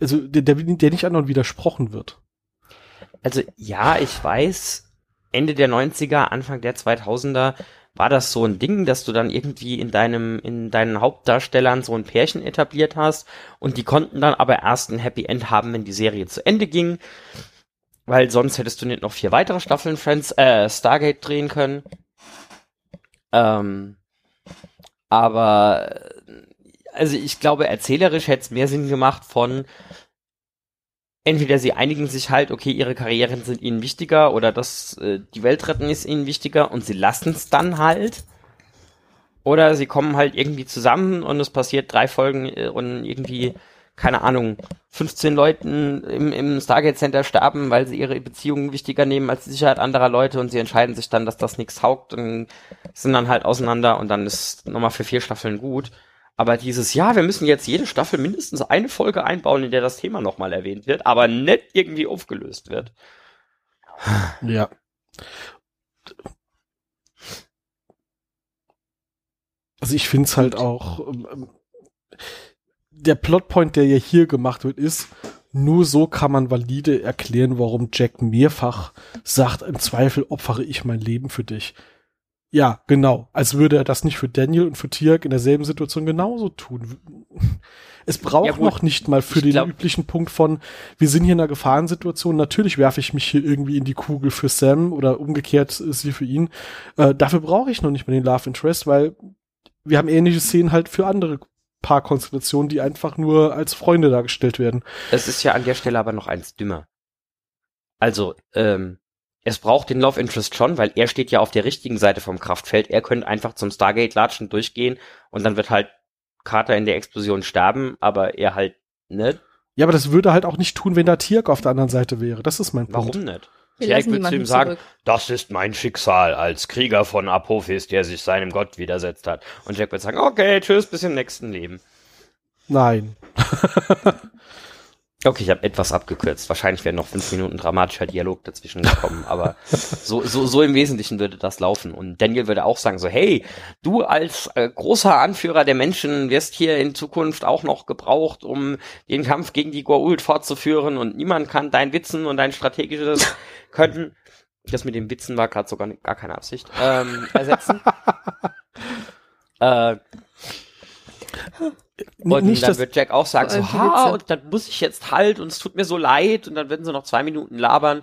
also der, der, der nicht anderen widersprochen wird. Also ja, ich weiß, Ende der 90er, Anfang der 2000er war das so ein Ding, dass du dann irgendwie in deinem, in deinen Hauptdarstellern so ein Pärchen etabliert hast und die konnten dann aber erst ein Happy End haben, wenn die Serie zu Ende ging, weil sonst hättest du nicht noch vier weitere Staffeln Friends, äh, Stargate drehen können. Ähm, aber, also ich glaube, erzählerisch hätte es mehr Sinn gemacht von, entweder sie einigen sich halt, okay, ihre Karrieren sind ihnen wichtiger oder das, äh, die Welt retten ist ihnen wichtiger und sie lassen es dann halt. Oder sie kommen halt irgendwie zusammen und es passiert drei Folgen äh, und irgendwie, keine Ahnung, 15 Leuten im, im Stargate Center sterben, weil sie ihre Beziehungen wichtiger nehmen als die Sicherheit anderer Leute und sie entscheiden sich dann, dass das nichts taugt und sind dann halt auseinander und dann ist nochmal für vier Staffeln gut. Aber dieses, ja, wir müssen jetzt jede Staffel mindestens eine Folge einbauen, in der das Thema nochmal erwähnt wird, aber nicht irgendwie aufgelöst wird. Ja. Also ich finde es halt auch, ähm, der Plotpoint, der ja hier gemacht wird, ist, nur so kann man valide erklären, warum Jack mehrfach sagt, im Zweifel opfere ich mein Leben für dich Ja, genau. Als würde er das nicht für Daniel und für Tirk in derselben Situation genauso tun. Es braucht ja, noch nicht mal für den glaub, üblichen Punkt von, wir sind hier in einer Gefahrensituation, natürlich werfe ich mich hier irgendwie in die Kugel für Sam oder umgekehrt ist sie für ihn. Äh, dafür brauche ich noch nicht mal den Love Interest, weil wir haben ähnliche Szenen halt für andere Paarkonstellationen, die einfach nur als Freunde dargestellt werden. Es ist ja an der Stelle aber noch eins dümmer. Also, ähm, es braucht den Love Interest schon, weil er steht ja auf der richtigen Seite vom Kraftfeld. Er könnte einfach zum Stargate latschen, durchgehen und dann wird halt Carter in der Explosion sterben, aber er halt nicht. Ja, aber das würde er halt auch nicht tun, wenn da Tirk auf der anderen Seite wäre. Das ist mein Punkt. Warum nicht? Tirk würde zu ihm sagen, zurück. das ist mein Schicksal als Krieger von Apophis, der sich seinem Gott widersetzt hat. Und Jack wird sagen, okay, tschüss, bis im nächsten Leben. Nein. Okay, ich habe etwas abgekürzt. Wahrscheinlich wäre noch fünf Minuten dramatischer Dialog dazwischen gekommen, aber so, so, so im Wesentlichen würde das laufen. Und Daniel würde auch sagen so, hey, du als äh, großer Anführer der Menschen wirst hier in Zukunft auch noch gebraucht, um den Kampf gegen die Goa'uld fortzuführen und niemand kann dein Witzen und dein strategisches Können, das mit dem Witzen war gerade sogar gar keine Absicht, ähm, ersetzen. äh, und nicht, dann wird Jack auch sagen, so, ha, und dann muss ich jetzt halt und es tut mir so leid und dann werden sie noch zwei Minuten labern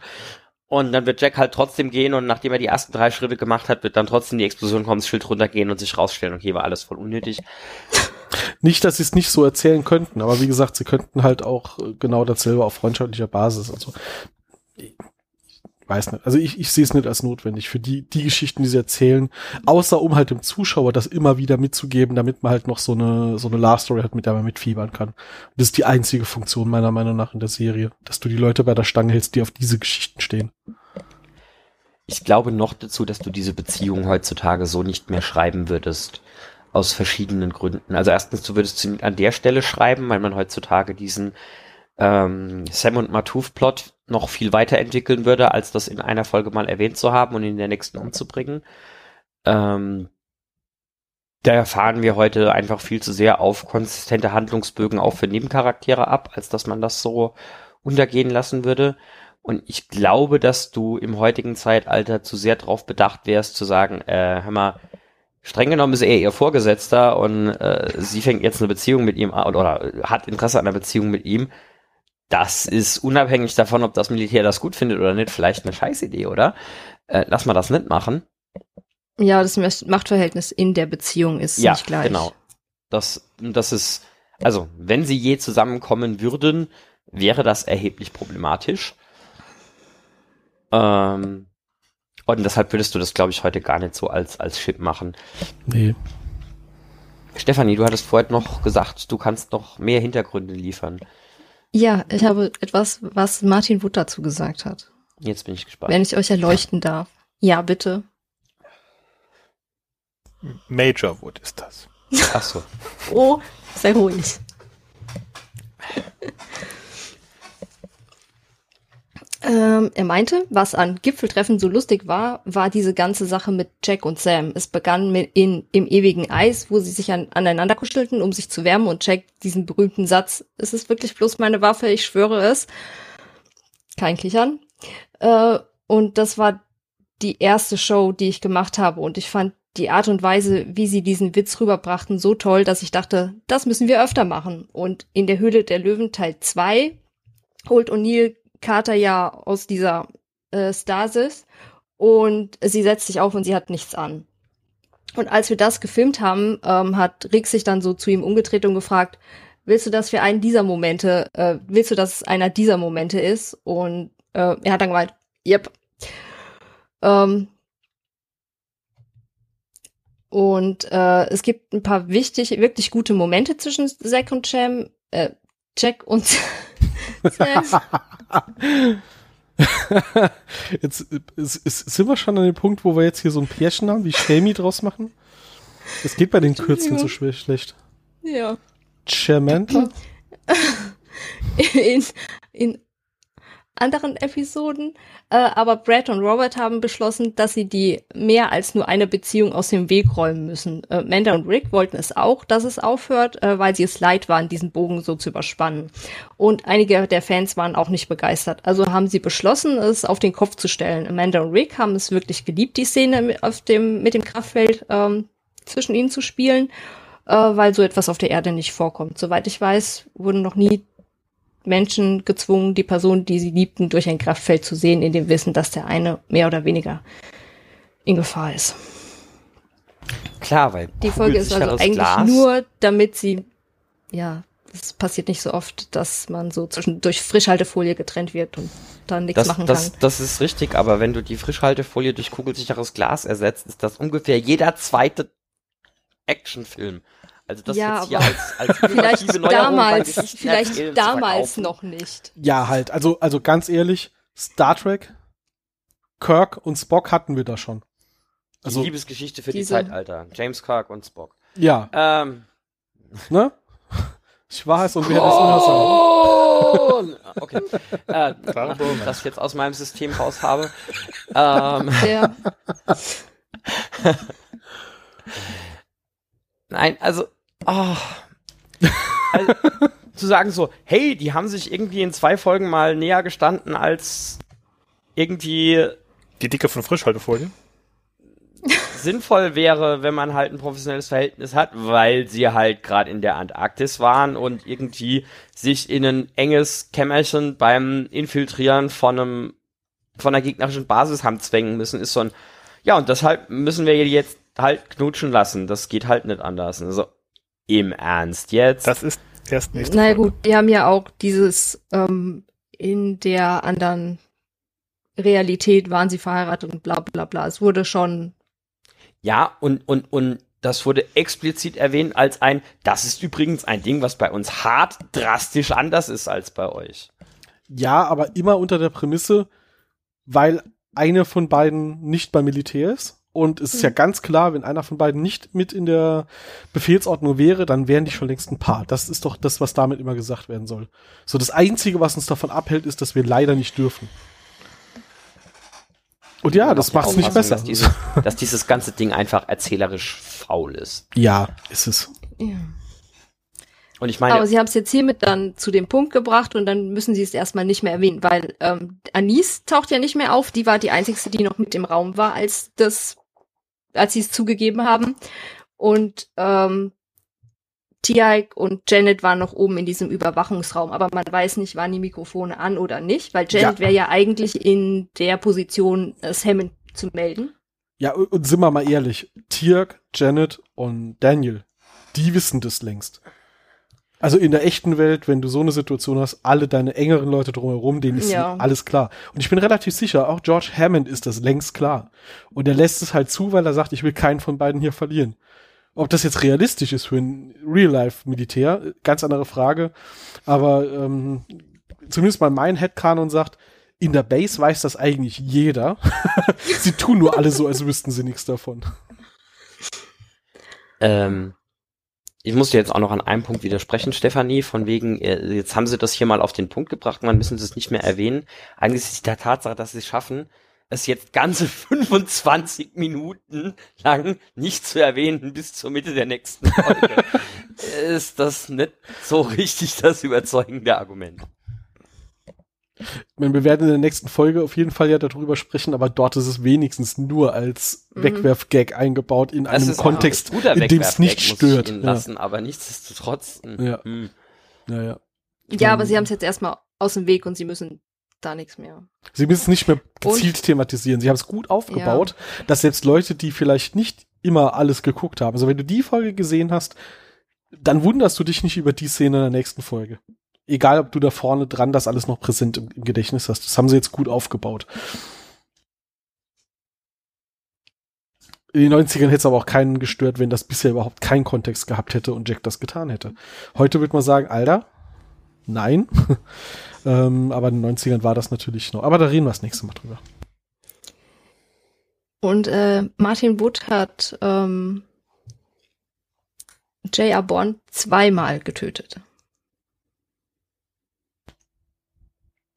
und dann wird Jack halt trotzdem gehen und nachdem er die ersten drei Schritte gemacht hat, wird dann trotzdem die Explosion kommen, das Schild runtergehen und sich rausstellen, okay, war alles voll unnötig. Nicht, dass sie es nicht so erzählen könnten, aber wie gesagt, sie könnten halt auch äh, genau dasselbe auf freundschaftlicher Basis. Also weiß nicht. Also ich, ich sehe es nicht als notwendig für die, die Geschichten, die sie erzählen, außer um halt dem Zuschauer das immer wieder mitzugeben, damit man halt noch so eine, so eine Love Story hat, mit der man mitfiebern kann. Das ist die einzige Funktion meiner Meinung nach in der Serie, dass du die Leute bei der Stange hältst, die auf diese Geschichten stehen. Ich glaube noch dazu, dass du diese Beziehung heutzutage so nicht mehr schreiben würdest. Aus verschiedenen Gründen. Also erstens, du würdest sie an der Stelle schreiben, weil man heutzutage diesen ähm, Sam und Matuf-Plot noch viel weiterentwickeln würde, als das in einer Folge mal erwähnt zu haben und in der nächsten umzubringen. Ähm, da erfahren wir heute einfach viel zu sehr auf konsistente Handlungsbögen auch für Nebencharaktere ab, als dass man das so untergehen lassen würde. Und ich glaube, dass du im heutigen Zeitalter zu sehr darauf bedacht wärst, zu sagen, äh, hör mal, streng genommen ist er ihr Vorgesetzter und äh, sie fängt jetzt eine Beziehung mit ihm an oder hat Interesse an einer Beziehung mit ihm das ist unabhängig davon, ob das Militär das gut findet oder nicht, vielleicht eine Scheißidee, oder? Äh, lass mal das nicht machen. Ja, das Machtverhältnis in der Beziehung ist ja, nicht gleich. Genau. Das, das ist, also, wenn sie je zusammenkommen würden, wäre das erheblich problematisch. Ähm, und deshalb würdest du das, glaube ich, heute gar nicht so als, als Chip machen. Nee. Stefanie, du hattest vorhin noch gesagt, du kannst noch mehr Hintergründe liefern. Ja, ich habe etwas, was Martin Wood dazu gesagt hat. Jetzt bin ich gespannt. Wenn ich euch erleuchten darf. Ja, bitte. Major Wood ist das. Ach so. oh, sehr ruhig. Ähm, er meinte, was an Gipfeltreffen so lustig war, war diese ganze Sache mit Jack und Sam. Es begann mit in, im ewigen Eis, wo sie sich an, aneinander kuschelten, um sich zu wärmen und Jack diesen berühmten Satz, es ist wirklich bloß meine Waffe, ich schwöre es. Kein Kichern. Äh, und das war die erste Show, die ich gemacht habe und ich fand die Art und Weise, wie sie diesen Witz rüberbrachten, so toll, dass ich dachte, das müssen wir öfter machen. Und in der Höhle der Löwen Teil 2 holt O'Neill Carter ja aus dieser äh, Stasis und sie setzt sich auf und sie hat nichts an. Und als wir das gefilmt haben, ähm, hat Rick sich dann so zu ihm umgedreht und gefragt, willst du das für einen dieser Momente, äh, willst du, dass es einer dieser Momente ist? Und äh, er hat dann gemeint, yep. Ähm, und äh, es gibt ein paar wichtig, wirklich gute Momente zwischen Zack und Cham, äh, Jack und jetzt ist, ist, sind wir schon an dem Punkt, wo wir jetzt hier so ein Pärchen haben, wie Shamey draus machen? Das geht bei den Kürzeln so schwer schlecht. Ja. Chairmanta? In, in anderen Episoden. Äh, aber Brad und Robert haben beschlossen, dass sie die mehr als nur eine Beziehung aus dem Weg räumen müssen. Äh, Amanda und Rick wollten es auch, dass es aufhört, äh, weil sie es leid waren, diesen Bogen so zu überspannen. Und einige der Fans waren auch nicht begeistert. Also haben sie beschlossen, es auf den Kopf zu stellen. Amanda und Rick haben es wirklich geliebt, die Szene auf dem, mit dem Kraftfeld ähm, zwischen ihnen zu spielen, äh, weil so etwas auf der Erde nicht vorkommt. Soweit ich weiß, wurden noch nie Menschen gezwungen, die Person, die sie liebten, durch ein Kraftfeld zu sehen, in dem Wissen, dass der eine mehr oder weniger in Gefahr ist. Klar, weil die Folge ist also eigentlich Glas. nur, damit sie, ja, es passiert nicht so oft, dass man so zwischen, durch Frischhaltefolie getrennt wird und dann nichts das, machen das, kann. Das ist richtig, aber wenn du die Frischhaltefolie durch kugelsicheres Glas ersetzt, ist das ungefähr jeder zweite Actionfilm. Also das ja, jetzt hier als, als vielleicht damals, vielleicht damals noch nicht. Ja, halt. Also, also ganz ehrlich, Star Trek, Kirk und Spock hatten wir da schon. Also, die Liebesgeschichte für diese, die Zeitalter. James Kirk und Spock. Ja. Ähm. Ne? Ich war es und wir hätten es immer sagen. Okay. Äh, nachdem ich das jetzt aus meinem System raus habe. Ähm. Ja. Nein, also Oh. Also, zu sagen so, hey, die haben sich irgendwie in zwei Folgen mal näher gestanden als irgendwie. Die Dicke von Frischhaltefolie? sinnvoll wäre, wenn man halt ein professionelles Verhältnis hat, weil sie halt gerade in der Antarktis waren und irgendwie sich in ein enges Kämmerchen beim Infiltrieren von einem von einer gegnerischen Basis haben zwängen müssen, ist so ein ja und deshalb müssen wir jetzt halt knutschen lassen. Das geht halt nicht anders. Also im Ernst jetzt? Das ist erst nächste Naja gut, die haben ja auch dieses ähm, in der anderen Realität waren sie verheiratet und bla bla bla. Es wurde schon. Ja, und, und, und das wurde explizit erwähnt als ein, das ist übrigens ein Ding, was bei uns hart drastisch anders ist als bei euch. Ja, aber immer unter der Prämisse, weil eine von beiden nicht beim Militär ist und es ist ja hm. ganz klar, wenn einer von beiden nicht mit in der Befehlsordnung wäre, dann wären die schon längst ein Paar. Das ist doch das, was damit immer gesagt werden soll. So, das Einzige, was uns davon abhält, ist, dass wir leider nicht dürfen. Und ja, das macht es nicht besser. Dass dieses, dass dieses ganze Ding einfach erzählerisch faul ist. Ja, ist es. Ja. Und ich meine, aber sie haben es jetzt hiermit dann zu dem Punkt gebracht und dann müssen sie es erstmal nicht mehr erwähnen, weil ähm, Anis taucht ja nicht mehr auf. Die war die einzige, die noch mit im Raum war, als das als sie es zugegeben haben. Und ähm, Tiaik und Janet waren noch oben in diesem Überwachungsraum, aber man weiß nicht, waren die Mikrofone an oder nicht, weil Janet ja. wäre ja eigentlich in der Position, es Hammond zu melden. Ja, und sind wir mal ehrlich, Tiak, Janet und Daniel, die wissen das längst. Also in der echten Welt, wenn du so eine Situation hast, alle deine engeren Leute drumherum, denen ist ja. alles klar. Und ich bin relativ sicher, auch George Hammond ist das längst klar. Und er lässt es halt zu, weil er sagt, ich will keinen von beiden hier verlieren. Ob das jetzt realistisch ist für ein Real-Life-Militär, ganz andere Frage. Aber ähm, zumindest mal mein Headcanon sagt, in der Base weiß das eigentlich jeder. sie tun nur alle so, als wüssten sie nichts davon. Ähm, ich muss dir jetzt auch noch an einem Punkt widersprechen, Stefanie, von wegen, äh, jetzt haben sie das hier mal auf den Punkt gebracht, man müssen sie es nicht mehr erwähnen. Eigentlich ist es der Tatsache, dass sie es schaffen, es jetzt ganze 25 Minuten lang nicht zu erwähnen bis zur Mitte der nächsten Folge. ist das nicht so richtig das überzeugende Argument. Meine, wir werden in der nächsten Folge auf jeden Fall ja darüber sprechen, aber dort ist es wenigstens nur als mhm. Wegwerfgag eingebaut in das einem Kontext, in dem es nicht stört. Ja. Lassen, aber nichtsdestotrotz. Ja. Hm. ja, ja. Ja, aber sie haben es jetzt erstmal aus dem Weg und sie müssen da nichts mehr. Sie müssen es nicht mehr gezielt und, thematisieren. Sie haben es gut aufgebaut, ja. dass selbst Leute, die vielleicht nicht immer alles geguckt haben, also wenn du die Folge gesehen hast, dann wunderst du dich nicht über die Szene in der nächsten Folge egal ob du da vorne dran das alles noch präsent im, im Gedächtnis hast. Das haben sie jetzt gut aufgebaut. In den 90ern hätte es aber auch keinen gestört, wenn das bisher überhaupt keinen Kontext gehabt hätte und Jack das getan hätte. Heute würde man sagen, Alter, nein. ähm, aber in den 90ern war das natürlich noch. Aber da reden wir das nächste Mal drüber. Und äh, Martin Wood hat ähm, J.R. Bond zweimal getötet.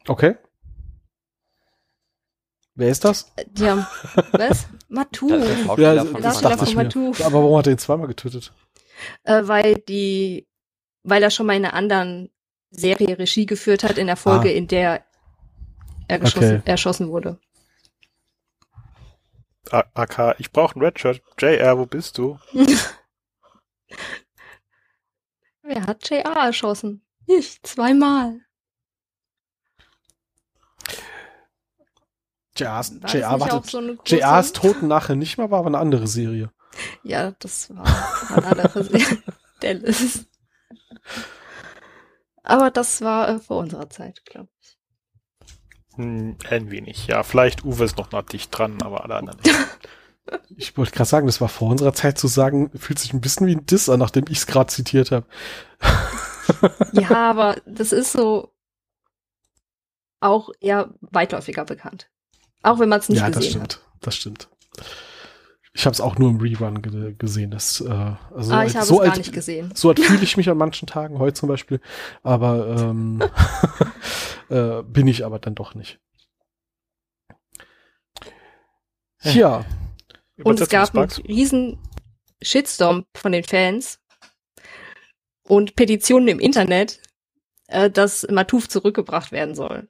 Okay. Wer ist das? Die haben, was? Matu. Ja, das, das dachte ich mir. Aber warum hat er ihn zweimal getötet? Äh, weil die, weil er schon mal in einer anderen Serie Regie geführt hat, in der Folge, ah. in der er okay. erschossen wurde. AK, ich brauche ein Redshirt. JR, wo bist du? Wer hat JR erschossen? Ich, zweimal. JR's, JR, warte, so JR's Toten nachher nicht mehr, war aber eine andere Serie. Ja, das war eine andere Serie. Dallas. Aber das war äh, vor unserer Zeit, glaube ich. Hm, ein wenig, ja. Vielleicht Uwe ist noch nah dicht dran, aber alle anderen nicht. Ich wollte gerade sagen, das war vor unserer Zeit zu sagen, fühlt sich ein bisschen wie ein Diss an, nachdem ich es gerade zitiert habe. ja, aber das ist so auch eher weitläufiger bekannt. Auch wenn man es nicht ja, gesehen hat. Ja, das stimmt. Das stimmt. Ich habe es auch nur im Rerun ge gesehen. Das, äh, also ah, ich habe so es gar alt, nicht gesehen. So alt fühle ich mich an manchen Tagen, heute zum Beispiel. Aber ähm, äh, bin ich aber dann doch nicht. Ja. Und es gab einen riesen Shitstorm von den Fans und Petitionen im Internet, äh, dass Matuf zurückgebracht werden soll.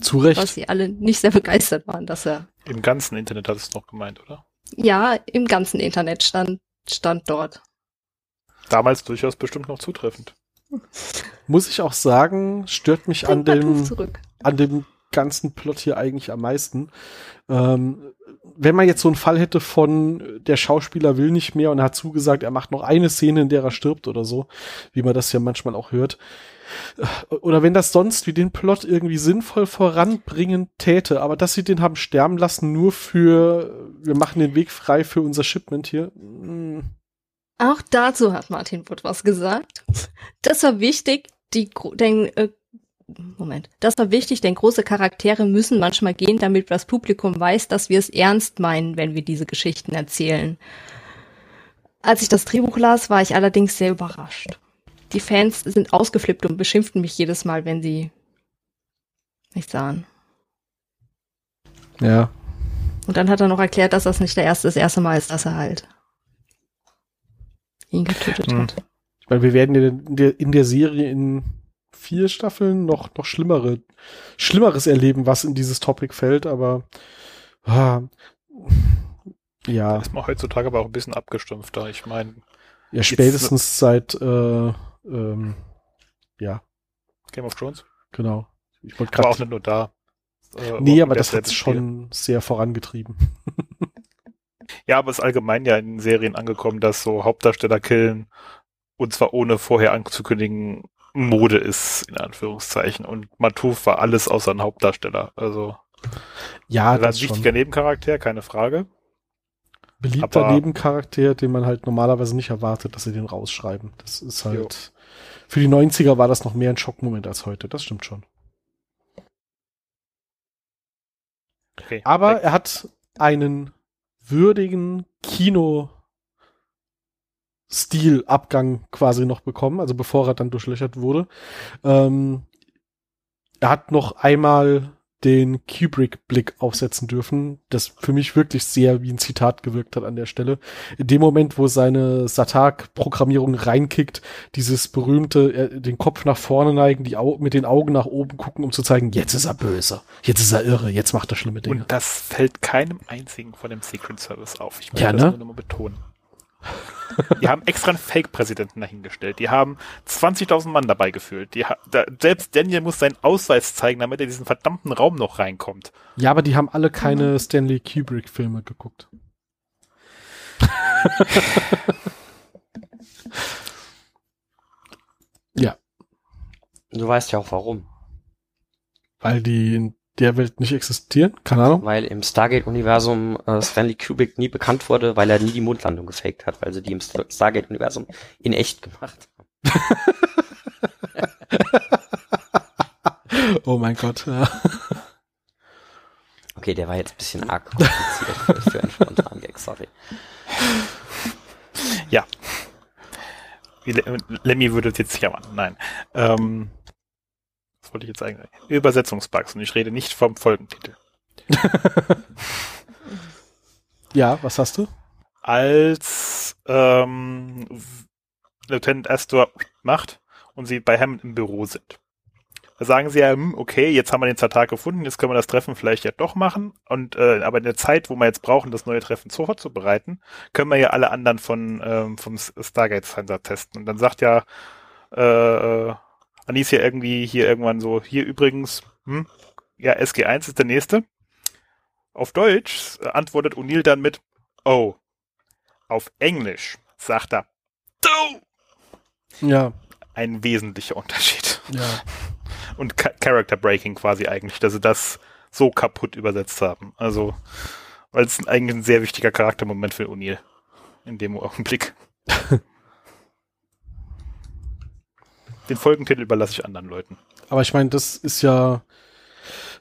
Zu Recht. Was sie alle nicht sehr begeistert waren, dass er. Im ganzen Internet hat es noch gemeint, oder? Ja, im ganzen Internet stand, stand dort. Damals durchaus bestimmt noch zutreffend. Muss ich auch sagen, stört mich an dem, an dem ganzen Plot hier eigentlich am meisten. Ähm, wenn man jetzt so einen Fall hätte von der Schauspieler will nicht mehr und hat zugesagt, er macht noch eine Szene, in der er stirbt oder so, wie man das ja manchmal auch hört. Oder wenn das sonst wie den Plot irgendwie sinnvoll voranbringen täte, aber dass sie den haben sterben lassen, nur für, wir machen den Weg frei für unser Shipment hier. Hm. Auch dazu hat Martin Wood was gesagt. Das war wichtig, die, den, äh, Moment. Das war wichtig, denn große Charaktere müssen manchmal gehen, damit das Publikum weiß, dass wir es ernst meinen, wenn wir diese Geschichten erzählen. Als ich das Drehbuch las, war ich allerdings sehr überrascht. Die Fans sind ausgeflippt und beschimpften mich jedes Mal, wenn sie nicht sahen. Ja. Und dann hat er noch erklärt, dass das nicht der erste, das erste Mal ist, dass er halt ihn getötet hm. hat. Weil wir werden in der, in der Serie in vier Staffeln noch, noch schlimmere, Schlimmeres erleben, was in dieses Topic fällt, aber ah, ja. Da ist man heutzutage aber auch ein bisschen abgestumpfter. Ich meine. Ja, spätestens seit äh, ähm, ja. Game of Thrones? Genau. Ich wollte gerade. auch nicht nur da. Äh, nee, aber das hat schon sehr vorangetrieben. ja, aber es ist allgemein ja in Serien angekommen, dass so Hauptdarsteller killen und zwar ohne vorher anzukündigen, Mode ist, in Anführungszeichen. Und Matuf war alles außer ein Hauptdarsteller. Also ja, das ist ein wichtiger schon. Nebencharakter, keine Frage. Beliebter Aber, Nebencharakter, den man halt normalerweise nicht erwartet, dass sie den rausschreiben. Das ist halt. Jo. Für die 90er war das noch mehr ein Schockmoment als heute, das stimmt schon. Okay, Aber weg. er hat einen würdigen Kino Stilabgang quasi noch bekommen, also bevor er dann durchlöchert wurde. Ähm, er hat noch einmal den Kubrick-Blick aufsetzen dürfen, das für mich wirklich sehr wie ein Zitat gewirkt hat an der Stelle. In dem Moment, wo seine Satak-Programmierung reinkickt, dieses berühmte, äh, den Kopf nach vorne neigen, die Au mit den Augen nach oben gucken, um zu zeigen, jetzt ist er böse, jetzt ist er irre, jetzt macht er schlimme Dinge. Und das fällt keinem einzigen von dem Secret Service auf. Ich möchte ja, ne? das nur nochmal betonen. Die haben extra einen Fake-Präsidenten dahingestellt. Die haben 20.000 Mann dabei gefühlt. Die da, selbst Daniel muss seinen Ausweis zeigen, damit er in diesen verdammten Raum noch reinkommt. Ja, aber die haben alle keine mhm. Stanley Kubrick-Filme geguckt. ja. Du weißt ja auch warum. Weil die in der Welt nicht existieren? Keine Ahnung. Weil im Stargate-Universum äh, Stanley Kubrick nie bekannt wurde, weil er nie die Mondlandung gefaked hat, weil sie die im Stargate-Universum in echt gemacht haben. oh mein Gott. Ja. Okay, der war jetzt ein bisschen arg kompliziert für, für einen spontanen Gag, sorry. Ja. Lemmy würde es jetzt jammern. Nein. Ähm, wollte ich jetzt eigentlich? Übersetzungsbugs und ich rede nicht vom Folgentitel. ja, was hast du? Als ähm, Lieutenant Astor macht und sie bei Hammond im Büro sind. Da sagen sie ja, hm, okay, jetzt haben wir den Vertrag gefunden, jetzt können wir das Treffen vielleicht ja doch machen. Und äh, aber in der Zeit, wo wir jetzt brauchen, das neue Treffen vorzubereiten, können wir ja alle anderen von ähm, vom Stargate Center testen. Und dann sagt ja äh, äh Anicia irgendwie hier irgendwann so, hier übrigens, hm, ja, SG1 ist der nächste. Auf Deutsch antwortet O'Neill dann mit Oh. Auf Englisch sagt er Do. Ja. Ein wesentlicher Unterschied. Ja. Und Character Breaking quasi eigentlich, dass sie das so kaputt übersetzt haben. Also, weil es eigentlich ein sehr wichtiger Charaktermoment für O'Neill in dem Augenblick. Den Folgentitel überlasse ich anderen Leuten. Aber ich meine, das ist ja,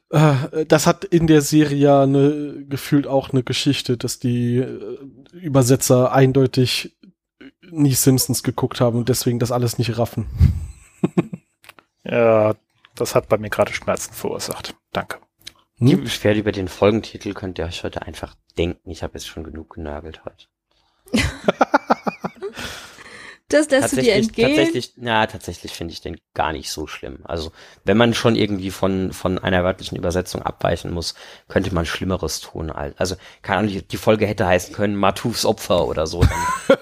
äh, das hat in der Serie ja eine, gefühlt auch eine Geschichte, dass die äh, Übersetzer eindeutig nie Simpsons geguckt haben und deswegen das alles nicht raffen. ja, das hat bei mir gerade Schmerzen verursacht. Danke. Hm? Die Beschwerde über den Folgentitel könnt ihr euch heute einfach denken. Ich habe jetzt schon genug genörgelt heute. Das lässt du dir entgehen? Tatsächlich, na, tatsächlich finde ich den gar nicht so schlimm. Also, wenn man schon irgendwie von, von einer wörtlichen Übersetzung abweichen muss, könnte man Schlimmeres tun. Also, keine Ahnung, die Folge hätte heißen können, Matufs Opfer oder so. Dann,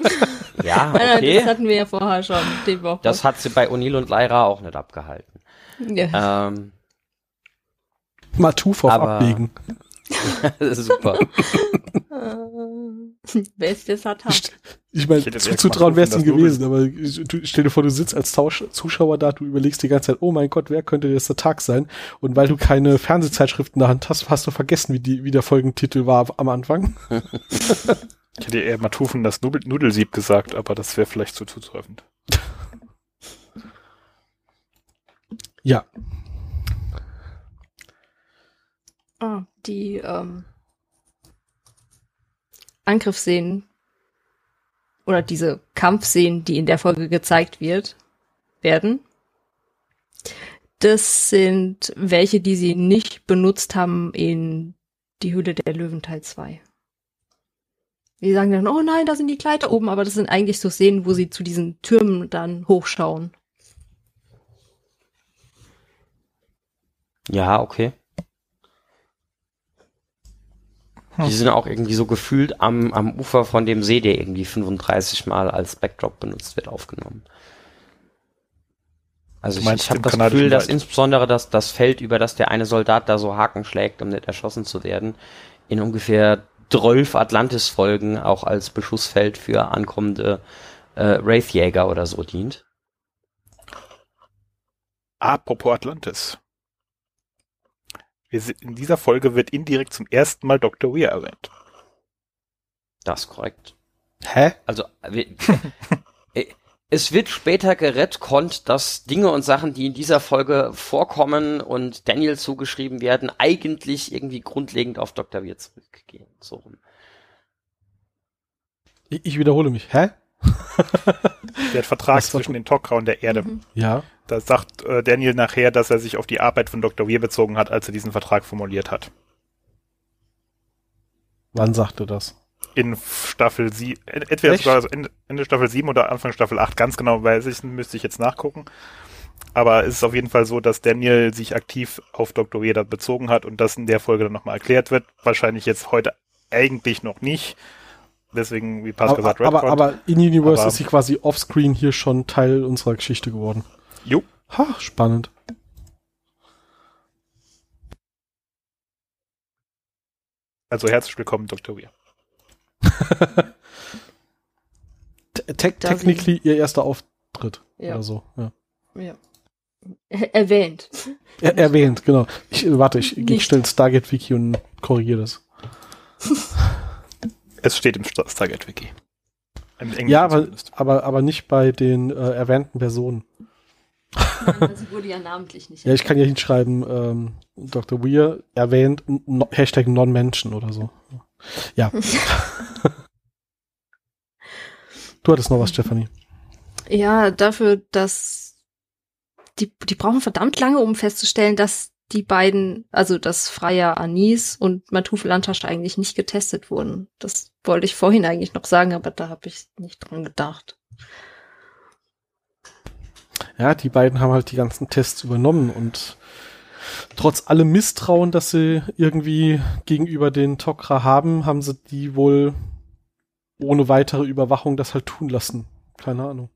ja, okay. Das hatten wir ja vorher schon, die Woche. Das hat sie bei O'Neill und Lyra auch nicht abgehalten. Ja. Ähm, Matuf auf aber, Abbiegen. Super. Wer ist der Satan? Ich meine, zuzutrauen wäre es ihm gewesen, aber du, stell dir vor, du sitzt als Tausch Zuschauer da, du überlegst die ganze Zeit, oh mein Gott, wer könnte der Tag sein? Und weil du keine Fernsehzeitschrift in der Hand hast, hast du vergessen, wie, die, wie der Folgentitel war am Anfang. ich hätte eher Matufen das Nudel Nudelsieb gesagt, aber das wäre vielleicht zu zutreffend. ja. Ah, die ähm, Angriffsszenen oder diese Kampfszenen, die in der Folge gezeigt wird, werden. Das sind welche, die sie nicht benutzt haben in Die Höhle der Löwen Teil 2. Die sagen dann, oh nein, da sind die Kleider oben, aber das sind eigentlich so Szenen, wo sie zu diesen Türmen dann hochschauen. Ja, okay. Hm. Die sind auch irgendwie so gefühlt am, am Ufer von dem See, der irgendwie 35 Mal als Backdrop benutzt wird, aufgenommen. Also ich, ich habe das Gefühl, dass insbesondere das, das Feld, über das der eine Soldat da so Haken schlägt, um nicht erschossen zu werden, in ungefähr 12 Atlantis-Folgen auch als Beschussfeld für ankommende äh, Wraithjäger oder so dient. Apropos Atlantis in dieser Folge wird indirekt zum ersten Mal Dr. Weir erwähnt. Das ist korrekt. Hä? Also, äh, es wird später gerettet, dass Dinge und Sachen, die in dieser Folge vorkommen und Daniel zugeschrieben werden, eigentlich irgendwie grundlegend auf Dr. Weir zurückgehen. So rum. Ich, ich wiederhole mich. Hä? der Vertrag zwischen den Tok'ra und der Erde. Mhm. Ja. Da sagt äh, Daniel nachher, dass er sich auf die Arbeit von Dr. Weir bezogen hat, als er diesen Vertrag formuliert hat. Wann sagte das? In Staffel 7, entweder Echt? sogar Ende, Staffel 7 oder Anfang Staffel 8, ganz genau weiß ich, müsste ich jetzt nachgucken. Aber es ist auf jeden Fall so, dass Daniel sich aktiv auf Dr. Weir bezogen hat und das in der Folge dann nochmal erklärt wird. Wahrscheinlich jetzt heute eigentlich noch nicht, Deswegen, wie Pass gesagt, aber, aber In-Universe ist sie quasi offscreen hier schon Teil unserer Geschichte geworden. Jo. Ha, spannend. Also herzlich willkommen, Dr. Weir. Te technically ihr erster Auftritt ja. oder so. Ja. ja. Erwähnt. Er erwähnt, genau. Ich, warte, ich gehe schnell ins Stargate-Wiki und korrigiere das. Es steht im Stargate-Wiki. Ja, aber, aber, aber nicht bei den äh, erwähnten Personen. Nein, sie wurde ja namentlich nicht. ja, ich kann ja hinschreiben, ähm, Dr. Weir erwähnt no, Hashtag Non-Menschen oder so. Ja. du hattest noch was, Stephanie. Ja, dafür, dass die, die brauchen verdammt lange, um festzustellen, dass die beiden, also das Freier Anis und Matufe Landtasche eigentlich nicht getestet wurden. Das wollte ich vorhin eigentlich noch sagen, aber da habe ich nicht dran gedacht. Ja, die beiden haben halt die ganzen Tests übernommen und trotz allem Misstrauen, das sie irgendwie gegenüber den Tok'ra haben, haben sie die wohl ohne weitere Überwachung das halt tun lassen. Keine Ahnung.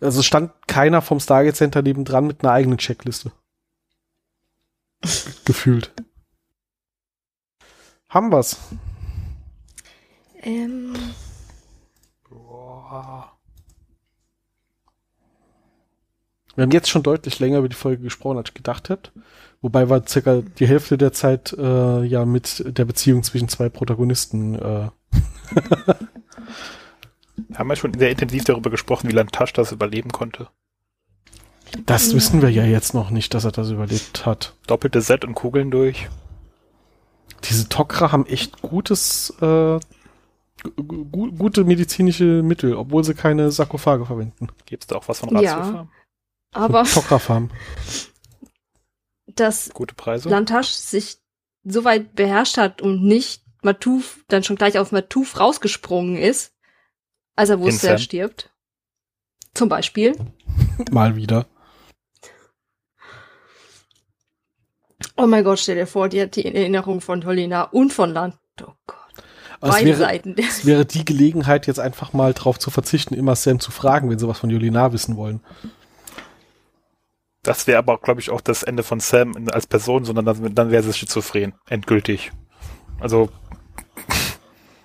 Also stand keiner vom Stargate Center nebendran mit einer eigenen Checkliste. Gefühlt. Haben wir's. Ähm. Boah. Wir haben jetzt schon deutlich länger über die Folge gesprochen, als ich gedacht hätte. Wobei wir circa die Hälfte der Zeit äh, ja mit der Beziehung zwischen zwei Protagonisten äh, haben wir schon sehr intensiv darüber gesprochen, wie Lantasch das überleben konnte. Das wissen wir ja jetzt noch nicht, dass er das überlebt hat. Doppelte Set und Kugeln durch. Diese Tok'ra haben echt gutes, äh, gu gute medizinische Mittel, obwohl sie keine Sarkophage verwenden. Gibt es da auch was von Ratiofarm? Ja, aber Tok'ra-Farm. dass Gute Preise. Lantasch sich so weit beherrscht hat und nicht Matuf dann schon gleich auf Matuf rausgesprungen ist, als er wusste, er stirbt. Zum Beispiel. Mal wieder. Oh mein Gott, stell dir vor, die hat die Erinnerung von Holina und von Land. Oh Gott. Beide wäre, Seiten. Es wäre die Gelegenheit, jetzt einfach mal drauf zu verzichten, immer Sam zu fragen, wenn sie was von Jolina wissen wollen. Das wäre aber, glaube ich, auch das Ende von Sam als Person, sondern dann, dann wäre sie schizophren. Endgültig. Also,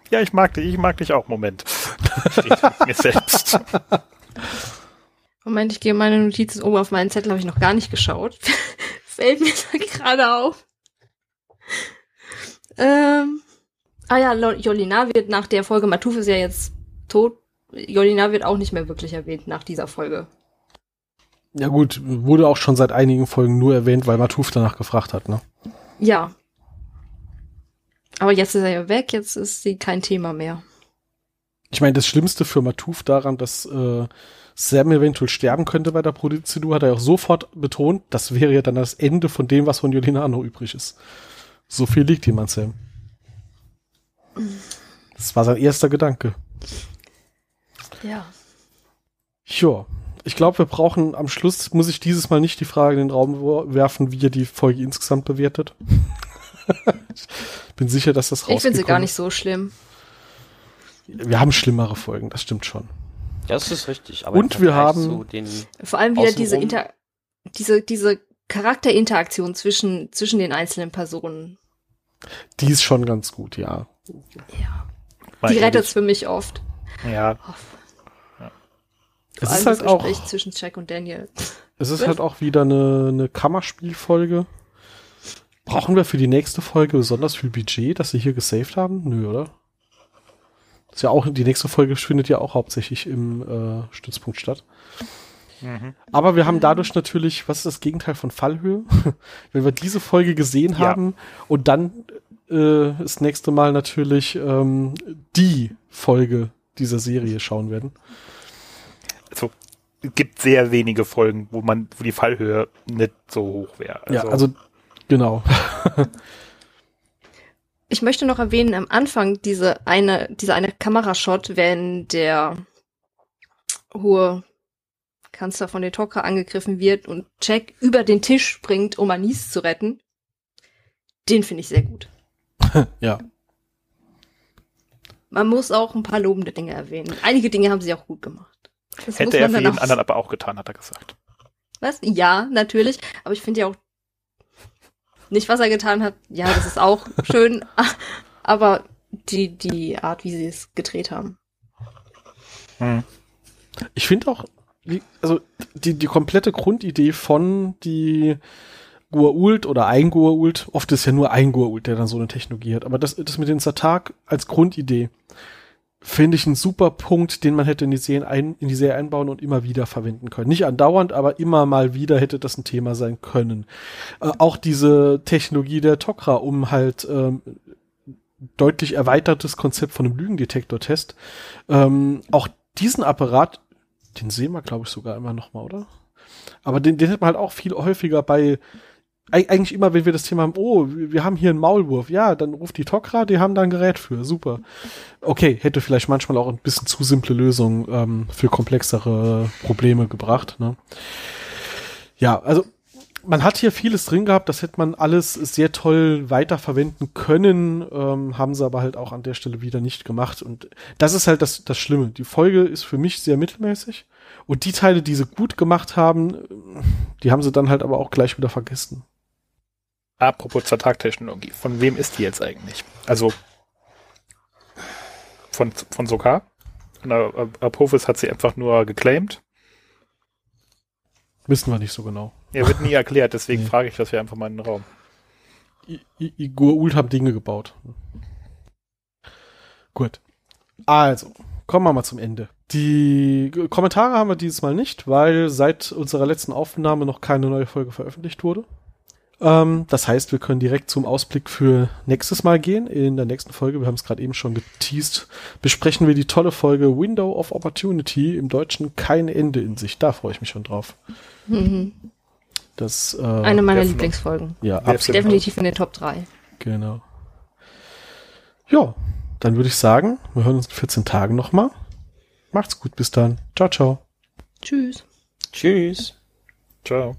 ja, ich mag dich, ich mag dich auch. Moment. mir selbst. Moment, ich gehe meine Notizen oben auf meinen Zettel, habe ich noch gar nicht geschaut. Fällt mir da gerade auf. Ähm, ah ja, Jolina wird nach der Folge, Matuf ist ja jetzt tot. Jolina wird auch nicht mehr wirklich erwähnt nach dieser Folge. Ja gut, wurde auch schon seit einigen Folgen nur erwähnt, weil Matuf danach gefragt hat, ne? Ja. Aber jetzt ist er ja weg, jetzt ist sie kein Thema mehr. Ich meine, das Schlimmste für Matuf daran, dass äh, Sam eventuell sterben könnte bei der Prozedur, hat er auch sofort betont, das wäre ja dann das Ende von dem, was von Juliano übrig ist. So viel liegt ihm an Sam. Das war sein erster Gedanke. Ja. Ja. Ich glaube, wir brauchen am Schluss, muss ich dieses Mal nicht die Frage in den Raum werfen, wie ihr die Folge insgesamt bewertet. ich bin sicher, dass das rauskommt. Ich finde sie gar nicht so schlimm. Wir haben schlimmere Folgen, das stimmt schon. Das ist richtig. und wir haben vor allem wieder diese Inter diese diese Charakterinteraktion zwischen zwischen den einzelnen Personen. Die ist schon ganz gut, ja. Ja. Die rettet es für mich oft. Ja. ja. Es ist halt auch zwischen Jack und Daniel. Es ist halt auch wieder eine, eine Kammerspielfolge. Brauchen wir für die nächste Folge besonders viel Budget, dass sie hier gesaved haben? Nö, oder? Ist ja auch, die nächste Folge findet ja auch hauptsächlich im äh, Stützpunkt statt. Mhm. Aber wir haben dadurch natürlich, was ist das Gegenteil von Fallhöhe? Wenn wir diese Folge gesehen ja. haben und dann äh, das nächste Mal natürlich ähm, die Folge dieser Serie schauen werden. Also es gibt sehr wenige Folgen, wo man, wo die Fallhöhe nicht so hoch wäre. Also, ja, also genau. Ich möchte noch erwähnen, am Anfang diese eine, diese eine Kamerashot, wenn der hohe Kanzler von den Tok'ra angegriffen wird und Jack über den Tisch springt, um Anis zu retten. Den finde ich sehr gut. ja. Man muss auch ein paar lobende Dinge erwähnen. Einige Dinge haben sie auch gut gemacht. Das Hätte er für jeden anderen aber auch getan, hat er gesagt. Was? Ja, natürlich. Aber ich finde ja auch nicht, was er getan hat. Ja, das ist auch schön. Aber die, die Art, wie sie es gedreht haben. Hm. Ich finde auch, also die, die komplette Grundidee von die Gua'uld oder ein Gua'uld, oft ist ja nur ein Gua'uld, der dann so eine Technologie hat, aber das, das mit den Satak als Grundidee finde ich einen super Punkt, den man hätte in die, Serien ein, in die Serie einbauen und immer wieder verwenden können. Nicht andauernd, aber immer mal wieder hätte das ein Thema sein können. Äh, auch diese Technologie der Tok'ra, um halt ähm, deutlich erweitertes Konzept von einem Lügendetektor-Test. Ähm, auch diesen Apparat, den sehen wir, glaube ich, sogar immer noch mal, oder? Aber den, den hätte man halt auch viel häufiger bei eigentlich immer, wenn wir das Thema haben, oh, wir haben hier einen Maulwurf, ja, dann ruft die Tokra, die haben da ein Gerät für, super. Okay, hätte vielleicht manchmal auch ein bisschen zu simple Lösungen ähm, für komplexere Probleme gebracht. Ne? Ja, also man hat hier vieles drin gehabt, das hätte man alles sehr toll weiterverwenden können, ähm, haben sie aber halt auch an der Stelle wieder nicht gemacht. Und das ist halt das, das Schlimme. Die Folge ist für mich sehr mittelmäßig. Und die Teile, die sie gut gemacht haben, die haben sie dann halt aber auch gleich wieder vergessen. Apropos Zertragtechnologie, von wem ist die jetzt eigentlich? Also von, von Sokar? Apophis hat sie einfach nur geclaimed. Wissen wir nicht so genau. Ja, wird nie erklärt, deswegen nee. frage ich das ja einfach mal in den Raum. I Igor Ult haben Dinge gebaut. Gut. Also, kommen wir mal zum Ende. Die Kommentare haben wir dieses Mal nicht, weil seit unserer letzten Aufnahme noch keine neue Folge veröffentlicht wurde. Ähm, das heißt, wir können direkt zum Ausblick für nächstes Mal gehen. In der nächsten Folge, wir haben es gerade eben schon geteased, besprechen wir die tolle Folge Window of Opportunity, im Deutschen kein Ende in sich. Da freue ich mich schon drauf. Mhm. Das, äh, Eine meiner Lieblingsfolgen. Ja, absolut. Definitiv in den Top 3. Genau. Ja, dann würde ich sagen, wir hören uns in 14 Tagen nochmal. Macht's gut, bis dann. Ciao, ciao. Tschüss. Tschüss. Ciao.